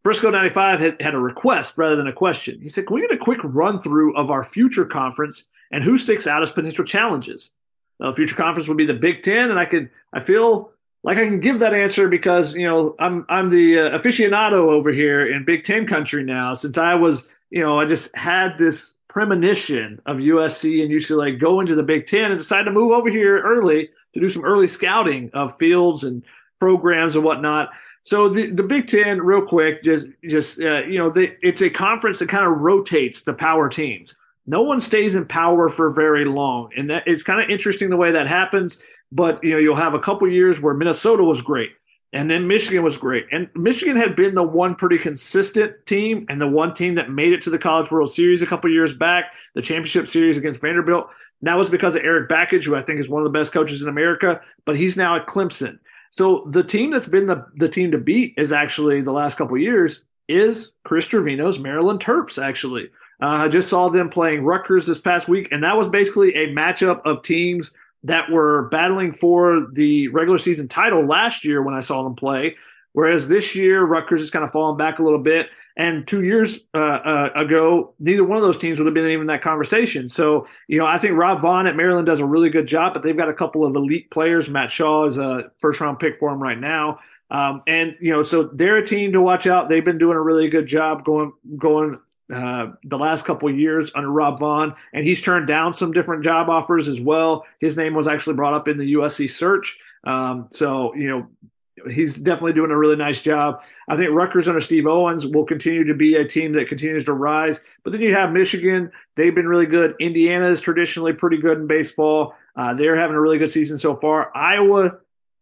Frisco 95 had, had a request rather than a question. He said, Can we get a quick run through of our future conference and who sticks out as potential challenges? Uh, future conference would be the Big Ten, and I could I feel like I can give that answer because you know I'm I'm the uh, aficionado over here in Big Ten country now. Since I was you know I just had this premonition of USC and UCLA go into the Big Ten and decided to move over here early to do some early scouting of fields and programs and whatnot. So the, the Big Ten, real quick, just just uh, you know, they, it's a conference that kind of rotates the power teams no one stays in power for very long. And that, it's kind of interesting the way that happens. But you know, you'll have a couple years where Minnesota was great, and then Michigan was great. And Michigan had been the one pretty consistent team and the one team that made it to the College World Series a couple years back, the championship series against Vanderbilt. And that was because of Erik Bakich, who I think is one of the best coaches in America, but he's now at Clemson. So the team that's been the, the team to beat is actually the last couple years is Chris Trevino's Maryland Terps, actually. Uh, I just saw them playing Rutgers this past week, and that was basically a matchup of teams that were battling for the regular season title last year when I saw them play. Whereas this year, Rutgers has kind of fallen back a little bit. And two years uh, uh, ago, neither one of those teams would have been even in that conversation. So, you know, I think Rob Vaughn at Maryland does a really good job, but they've got a couple of elite players. Matt Shaw is a first round pick for them right now. Um, and you know, so they're a team to watch out. They've been doing a really good job going going uh, the last couple years under Rob Vaughn, and he's turned down some different job offers as well. His name was actually brought up in the USC search. Um, so you know, he's definitely doing a really nice job. I think Rutgers under Steve Owens will continue to be a team that continues to rise. But then you have Michigan; they've been really good. Indiana is traditionally pretty good in baseball. Uh, they're having a really good season so far. Iowa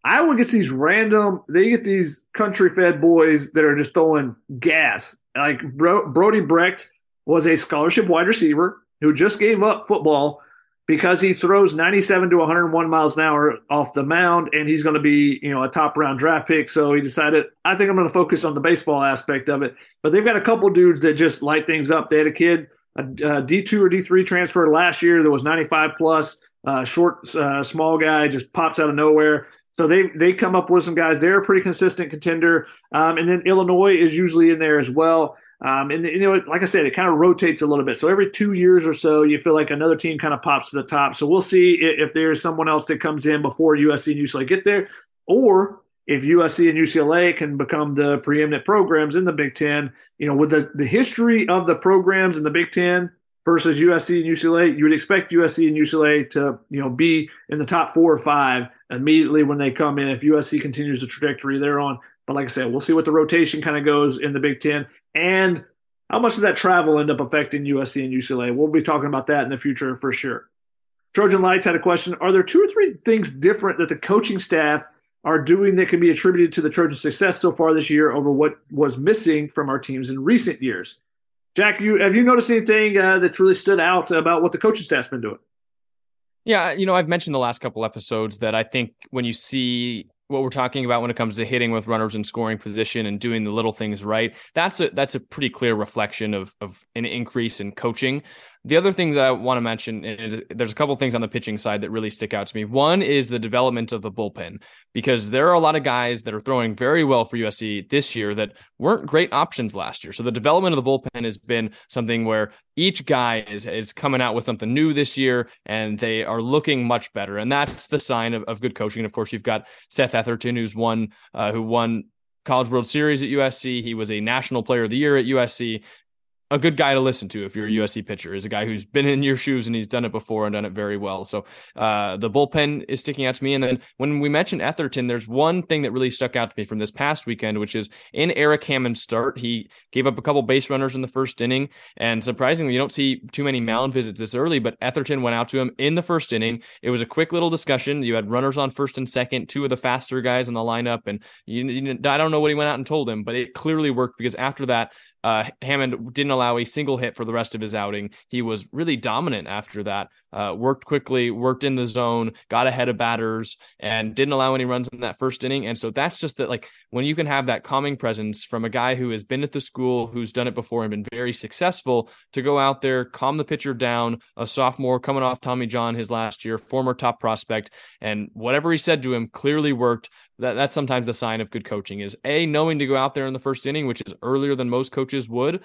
Iowa gets these random, they get these country fed boys that are just throwing gas. Like Bro, Brody Brecht was a scholarship wide receiver who just gave up football because he throws 97 to 101 miles an hour off the mound and he's going to be, you know, a top round draft pick. So he decided, I think I'm going to focus on the baseball aspect of it. But they've got a couple dudes that just light things up. They had a kid, a a D2 or D3 transfer last year that was 95 plus, uh, short, uh, small guy, just pops out of nowhere. So they they come up with some guys. They're a pretty consistent contender. Um, and then Illinois is usually in there as well. Um, and you know, like I said, it kind of rotates a little bit. So every two years or so, you feel like another team kind of pops to the top. So we'll see if, if there's someone else that comes in before USC and UCLA get there, or if USC and UCLA can become the preeminent programs in the Big Ten. You know, with the the history of the programs in the Big Ten versus USC and UCLA, you would expect USC and UCLA to you know be in the top four or five immediately when they come in if USC continues the trajectory they're on. But like I said, we'll see what the rotation kind of goes in the Big Ten and how much does that travel end up affecting USC and UCLA. We'll be talking about that in the future for sure. Trojan Lights had a question Are there two or three things different that the coaching staff are doing that can be attributed to the Trojan success so far this year over what was missing from our teams in recent years? Jack, you have you noticed anything uh, that's really stood out about what the coaching staff's been doing? Yeah, you know, I've mentioned the last couple episodes that I think when you see what we're talking about when it comes to hitting with runners in scoring position and doing the little things right, that's a that's a pretty clear reflection of of an increase in coaching. The other things I want to mention is there's a couple things on the pitching side that really stick out to me. One is the development of the bullpen because there are a lot of guys that are throwing very well for USC this year that weren't great options last year. So the development of the bullpen has been something where each guy is is coming out with something new this year and they are looking much better. And that's the sign of, of good coaching. And of course, you've got Seth Etherton, who's won uh, who won College World Series at USC. He was a National Player of the Year at USC a good guy to listen to if you're a USC pitcher is a guy who's been in your shoes and he's done it before and done it very well. So uh, the bullpen is sticking out to me. And then when we mentioned Etherton, there's one thing that really stuck out to me from this past weekend, which is in Eric Hammond's start, he gave up a couple base runners in the first inning. And surprisingly, you don't see too many mound visits this early, but Etherton went out to him in the first inning. It was a quick little discussion. You had runners on first and second, two of the faster guys in the lineup. And you, you, I don't know what he went out and told him, but it clearly worked because after that, uh, Hammond didn't allow a single hit for the rest of his outing. He was really dominant after that. Uh, worked quickly, worked in the zone, got ahead of batters, and didn't allow any runs in that first inning. And so that's just that, like when you can have that calming presence from a guy who has been at the school, who's done it before and been very successful, to go out there, calm the pitcher down. A sophomore coming off Tommy John his last year, former top prospect, and whatever he said to him clearly worked that that's sometimes the sign of good coaching is a knowing to go out there in the first inning, which is earlier than most coaches would,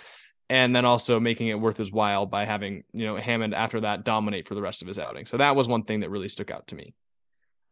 and then also making it worth his while by having you know Hammond after that dominate for the rest of his outing. So that was one thing that really stuck out to me.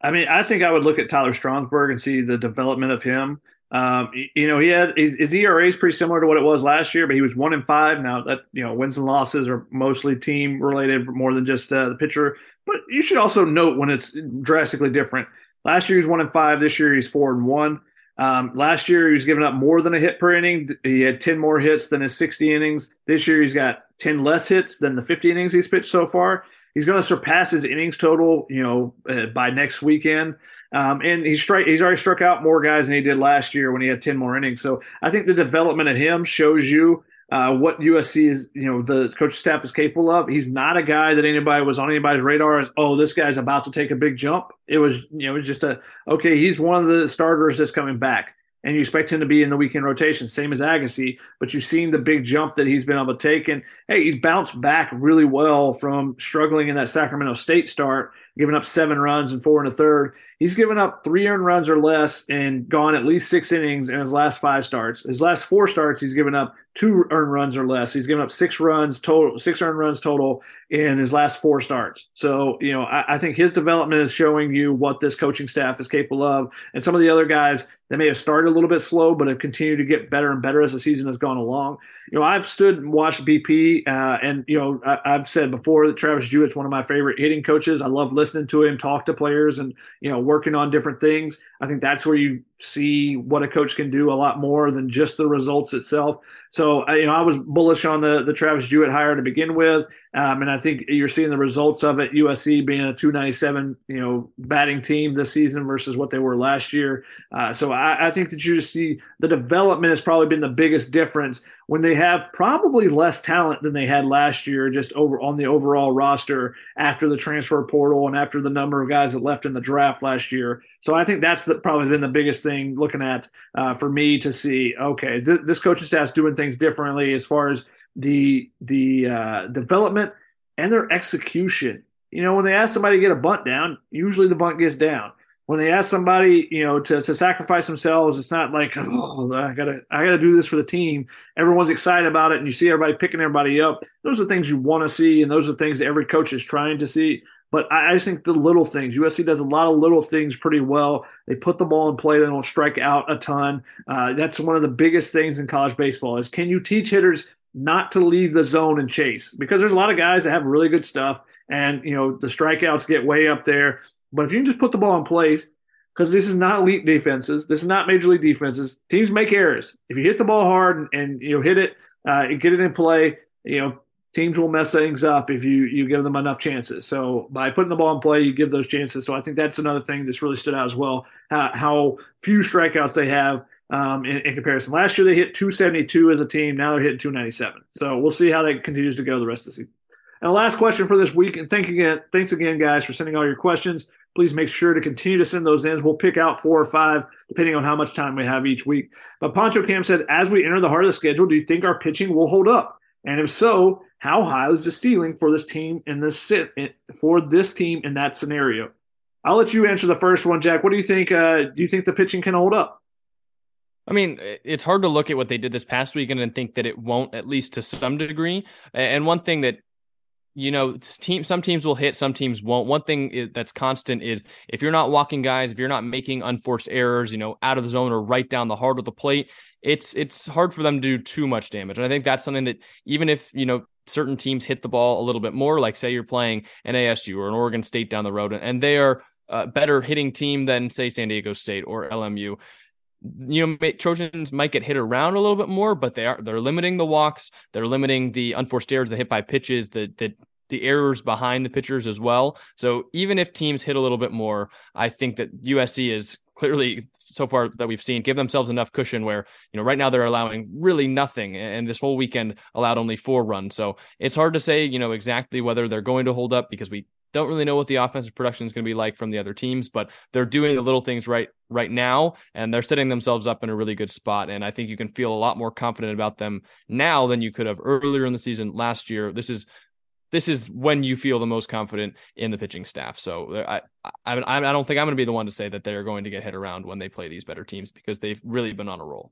I mean, I think I would look at Tyler Stromsborg and see the development of him. Um, you know, he had his, his, ERA is pretty similar to what it was last year, but he was one in five. Now that you know, wins and losses are mostly team related more than just uh, the pitcher. But you should also note when it's drastically different. Last year he was one and five. This year he's four and one. Um, last year he was giving up more than a hit per inning. He had ten more hits than his sixty innings. This year he's got ten less hits than the fifty innings he's pitched so far. He's going to surpass his innings total, you know, uh, by next weekend. Um, and he's strike he's already struck out more guys than he did last year when he had 10 more innings. So I think the development of him shows you uh, what USC is, you know, the coaching staff is capable of. He's not a guy that anybody was on anybody's radar as, oh, this guy's about to take a big jump. It was, you know, it was just a, okay, he's one of the starters that's coming back. And you expect him to be in the weekend rotation, same as Agassi, but you've seen the big jump that he's been able to take. And hey, he's bounced back really well from struggling in that Sacramento State start giving up seven runs and four and a third. He's given up three earned runs or less and gone at least six innings in his last five starts. His last four starts, he's given up two earned runs or less. He's given up six runs total, six earned runs total in his last four starts. So, you know, I, I think his development is showing you what this coaching staff is capable of. And some of the other guys that may have started a little bit slow, but have continued to get better and better as the season has gone along. You know, I've stood and watched BP, uh, and you know, I, have said before that Travis Jewett's one of my favorite hitting coaches. I love listening to him talk to players and you know working on different things. I think that's where you see what a coach can do a lot more than just the results itself. So you know, I was bullish on the the Travis Jewett hire to begin with, um, and I think you're seeing the results of it. USC being a 297 you know batting team this season versus what they were last year. Uh, so I, I think that you just see the development has probably been the biggest difference when they have probably less talent than they had last year, just over on the overall roster after the transfer portal and after the number of guys that left in the draft last year. So I think that's the, probably been the biggest thing looking at uh, for me to see. Okay, th- this coaching staff's doing things differently as far as the the uh, development and their execution. You know, when they ask somebody to get a bunt down, usually the bunt gets down when they ask somebody, you know, to, to sacrifice themselves, it's not like, oh, I gotta I gotta do this for the team. Everyone's excited about it, and you see everybody picking everybody up. Those are things you want to see, and those are things that every coach is trying to see. But I, I think the little things, USC does a lot of little things pretty well. They put the ball in play. They don't strike out a ton. Uh, that's one of the biggest things in college baseball is can you teach hitters not to leave the zone and chase? Because there's a lot of guys that have really good stuff, and you know the strikeouts get way up there but if you can just put the ball in place, because this is not elite defenses, this is not major league defenses. Teams make errors. If you hit the ball hard and, and you know hit it, uh, and get it in play, you know teams will mess things up if you you give them enough chances. So by putting the ball in play, you give those chances. So I think that's another thing that's really stood out as well. How, how few strikeouts they have um, in, in, comparison. Last year they hit 272 as a team. Now they're hitting 297. So we'll see how that continues to go the rest of the season. And the last question for this week, and thank again, thanks again, guys, for sending all your questions please make sure to continue to send those in. We'll pick out four or five depending on how much time we have each week. But Poncho Cam said, as we enter the heart of the schedule, do you think our pitching will hold up? And if so, how high is the ceiling for this team in this sit for this team in that scenario? I'll let you answer the first one, Jack. What do you think? Uh, do you think the pitching can hold up? I mean, it's hard to look at what they did this past weekend and think that it won't, at least to some degree. And one thing that you know, team some teams will hit, some teams won't. One thing that's constant is if you're not walking guys, if you're not making unforced errors, you know, out of the zone or right down the heart of the plate, it's it's hard for them to do too much damage. And I think that's something that even if you know certain teams hit the ball a little bit more, like say you're playing an ASU or an Oregon State down the road, and they are a better hitting team than say San Diego State or LMU you know Trojans might get hit around a little bit more, but they are they're limiting the walks, they're limiting the unforced errors, the hit by pitches, the the the errors behind the pitchers as well. So even if teams hit a little bit more, I think that USC is clearly so far that we've seen give themselves enough cushion where you know right now they're allowing really nothing and this whole weekend allowed only four runs so it's hard to say you know exactly whether they're going to hold up because we don't really know what the offensive production is going to be like from the other teams but they're doing the little things right right now and they're setting themselves up in a really good spot and i think you can feel a lot more confident about them now than you could have earlier in the season last year this is this is when you feel the most confident in the pitching staff. So I, I, I don't think I'm going to be the one to say that they're going to get hit around when they play these better teams because they've really been on a roll.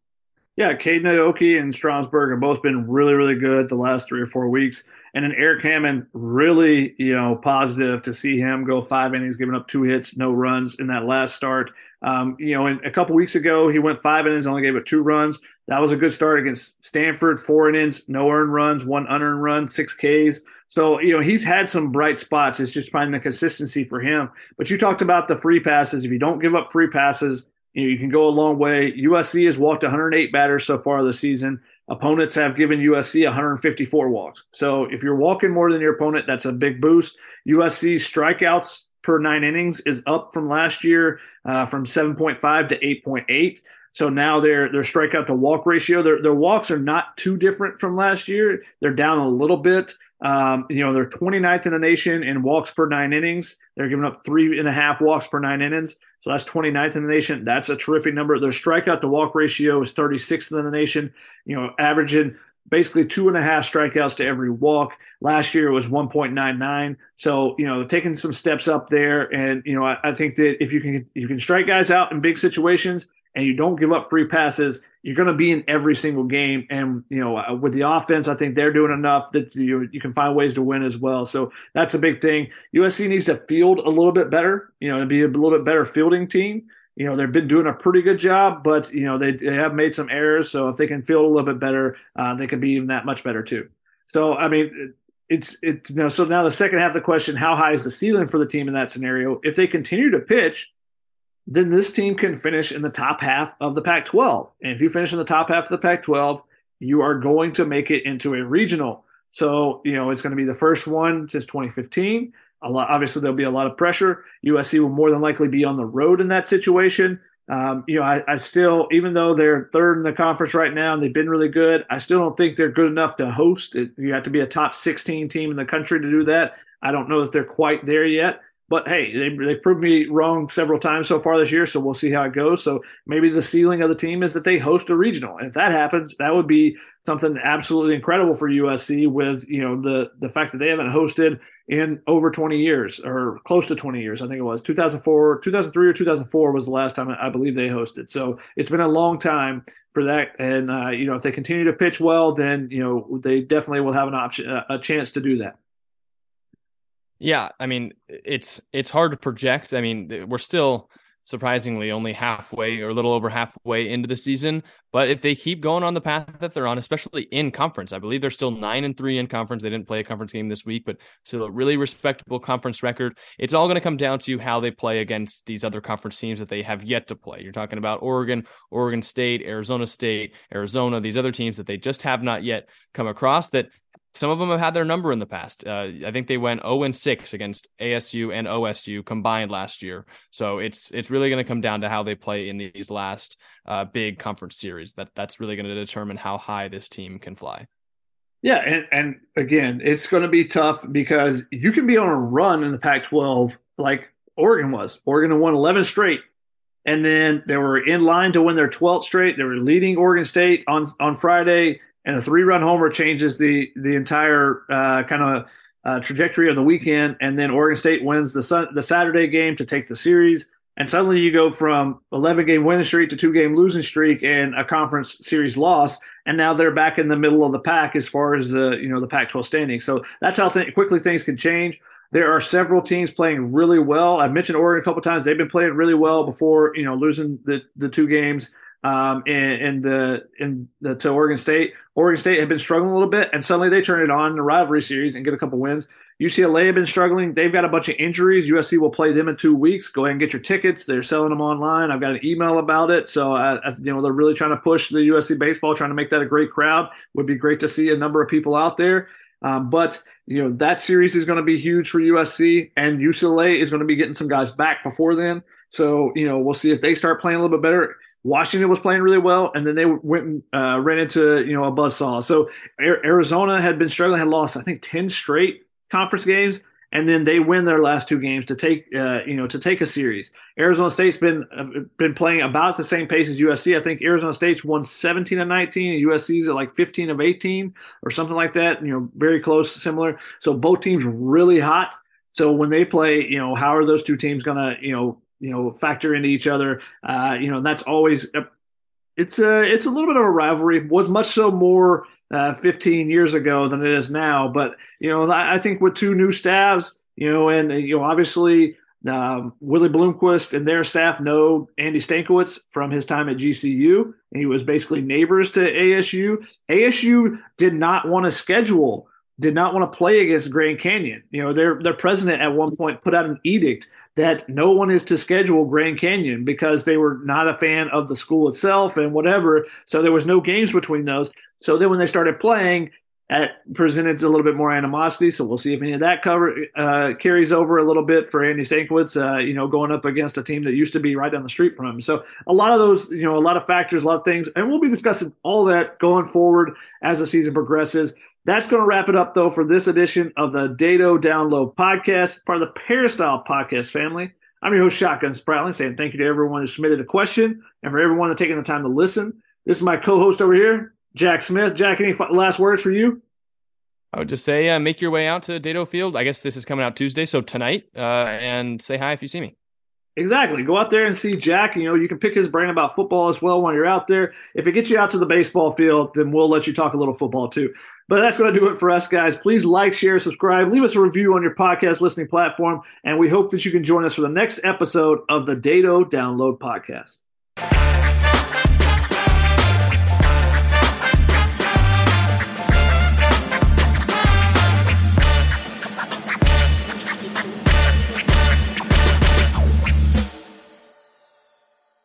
Yeah, Caden Aoki and Stromsborg have both been really, really good the last three or four weeks. And then Eric Hammond, really, you know, positive to see him go five innings, giving up two hits, no runs in that last start. Um, you know, a couple weeks ago, he went five innings, only gave it two runs. That was a good start against Stanford, four innings, no earned runs, one unearned run, six Ks. So, you know, he's had some bright spots. It's just finding the consistency for him. But you talked about the free passes. If you don't give up free passes, you, know, you can go a long way. USC has walked 108 batters so far this season. Opponents have given USC 154 walks. So if you're walking more than your opponent, that's a big boost. USC strikeouts per nine innings is up from last year uh, from 7.5 to 8.8. So now their their strikeout to walk ratio, their their walks are not too different from last year. They're down a little bit. Um, you know, they're 29th in the nation in walks per nine innings. They're giving up three and a half walks per nine innings. So that's 29th in the nation. That's a terrific number. Their strikeout to walk ratio is 36th in the nation. You know, averaging basically two and a half strikeouts to every walk. Last year it was 1.99. So, you know, taking some steps up there. And, you know, I, I, think that if you can you can strike guys out in big situations and you don't give up free passes, you're going to be in every single game. And, you know, uh, with the offense, I think they're doing enough that you, you can find ways to win as well. So that's a big thing. USC needs to field a little bit better, you know, to be a little bit better fielding team you know they've been doing a pretty good job, but you know they, they have made some errors. So if they can feel a little bit better, uh, they could be even that much better too. So I mean, it's it. You know, so now the second half of the question: How high is the ceiling for the team in that scenario? If they continue to pitch, then this team can finish in the top half of the Pac-12. And if you finish in the top half of the Pac-12, you are going to make it into a regional. So you know it's going to be the first one since 2015 a lot. Obviously, there'll be a lot of pressure. USC will more than likely be on the road in that situation. Um, you know, I, I, still, even though they're third in the conference right now and they've been really good, I still don't think they're good enough to host. You have to be a top 16 team in the country to do that. I don't know if they're quite there yet. But hey, they, they've proved me wrong several times so far this year, so we'll see how it goes. So maybe the ceiling of the team is that they host a regional, and if that happens, that would be something absolutely incredible for USC. With you know the the fact that they haven't hosted in over 20 years or close to 20 years. I think it was 2004, 2003 or 2004 was the last time I believe they hosted. So it's been a long time for that. And, uh, you know, if they continue to pitch well, then, you know, they definitely will have an option, a chance to do that. Yeah. I mean, it's, it's hard to project. I mean, we're still, surprisingly only halfway or a little over halfway into the season. But if they keep going on the path that they're on, especially in conference, I believe they're still nine and three in conference. They didn't play a conference game this week, but still a really respectable conference record. It's all going to come down to how they play against these other conference teams that they have yet to play. You're talking about Oregon, Oregon State, Arizona State, Arizona, these other teams that they just have not yet come across that some of them have had their number in the past. Uh, I think they went 0 and 6 against ASU and OSU combined last year. So it's it's really going to come down to how they play in these last uh, big conference series. That that's really going to determine how high this team can fly. Yeah, and, and again, it's going to be tough because you can be on a run in the Pac-12 like Oregon was. Oregon won 11 straight, and then they were in line to win their 12th straight. They were leading Oregon State on on Friday and a three run homer changes the the entire uh, kind of uh, trajectory of the weekend. And then Oregon State wins the the Saturday game to take the series. And suddenly you go from 11 game winning streak to two game losing streak and a conference series loss. And now they're back in the middle of the pack as far as the you know the Pac-12 standing. So that's how th- quickly things can change. There are several teams playing really well. I've mentioned Oregon a couple times. They've been playing really well before you know losing the the two games um, in, in the in the to Oregon State. Oregon State had been struggling a little bit, and suddenly they turn it on in the rivalry series and get a couple wins. UCLA have been struggling. They've got a bunch of injuries. USC will play them in two weeks. Go ahead and get your tickets. They're selling them online. I've got an email about it. So, uh, you know, they're really trying to push the USC baseball, trying to make that a great crowd. Would be great to see a number of people out there. Um, but you know that series is going to be huge for USC, and UCLA is going to be getting some guys back before then. So you know we'll see if they start playing a little bit better. Washington was playing really well, and then they went and uh, ran into you know a buzzsaw. So Arizona had been struggling, had lost I think ten straight conference games, and then they win their last two games to take uh, you know to take a series. Arizona State's been uh, been playing about the same pace as USC. I think Arizona State's won 17 of 19, and USC's at like 15 of 18 or something like that. You know, very close, similar. So both teams really hot. So when they play, you know, how are those two teams gonna you know you know factor into each other. Uh, you know, that's always a, it's a it's a little bit of a rivalry. Was much so more uh, 15 years ago than it is now. But you know, I, think with two new staffs, you know, and you know, obviously. Um, Willie Bloomquist and their staff know Andy Stankiewicz from his time at GCU, and he was basically neighbors to ASU. ASU did not want to schedule, did not want to play against Grand Canyon. You know, their their president at one point put out an edict that no one is to schedule Grand Canyon because they were not a fan of the school itself and whatever. So there was no games between those. So then when they started playing, that presented a little bit more animosity. So we'll see if any of that cover uh, carries over a little bit for Andy Stankiewicz, uh, you know, going up against a team that used to be right down the street from him. So a lot of those, you know, a lot of factors, a lot of things, and we'll be discussing all that going forward as the season progresses. That's going to wrap it up, though, for this edition of the Dedeaux Download Podcast, part of the Peristyle Podcast family. I'm your host, Shotgun Spratling, saying thank you to everyone who submitted a question and for everyone taking the time to listen. This is my co host over here, Jack Smith. Jack, any last words for you? I would just say, uh, make your way out to Dedeaux Field. I guess this is coming out Tuesday, so tonight, uh, and say hi if you see me. Exactly. Go out there and see Jack. You know, you can pick his brain about football as well when you're out there. If it gets you out to the baseball field, then we'll let you talk a little football too. But that's going to do it for us, guys. Please like, share, subscribe, leave us a review on your podcast listening platform, and we hope that you can join us for the next episode of the Dedeaux Download Podcast.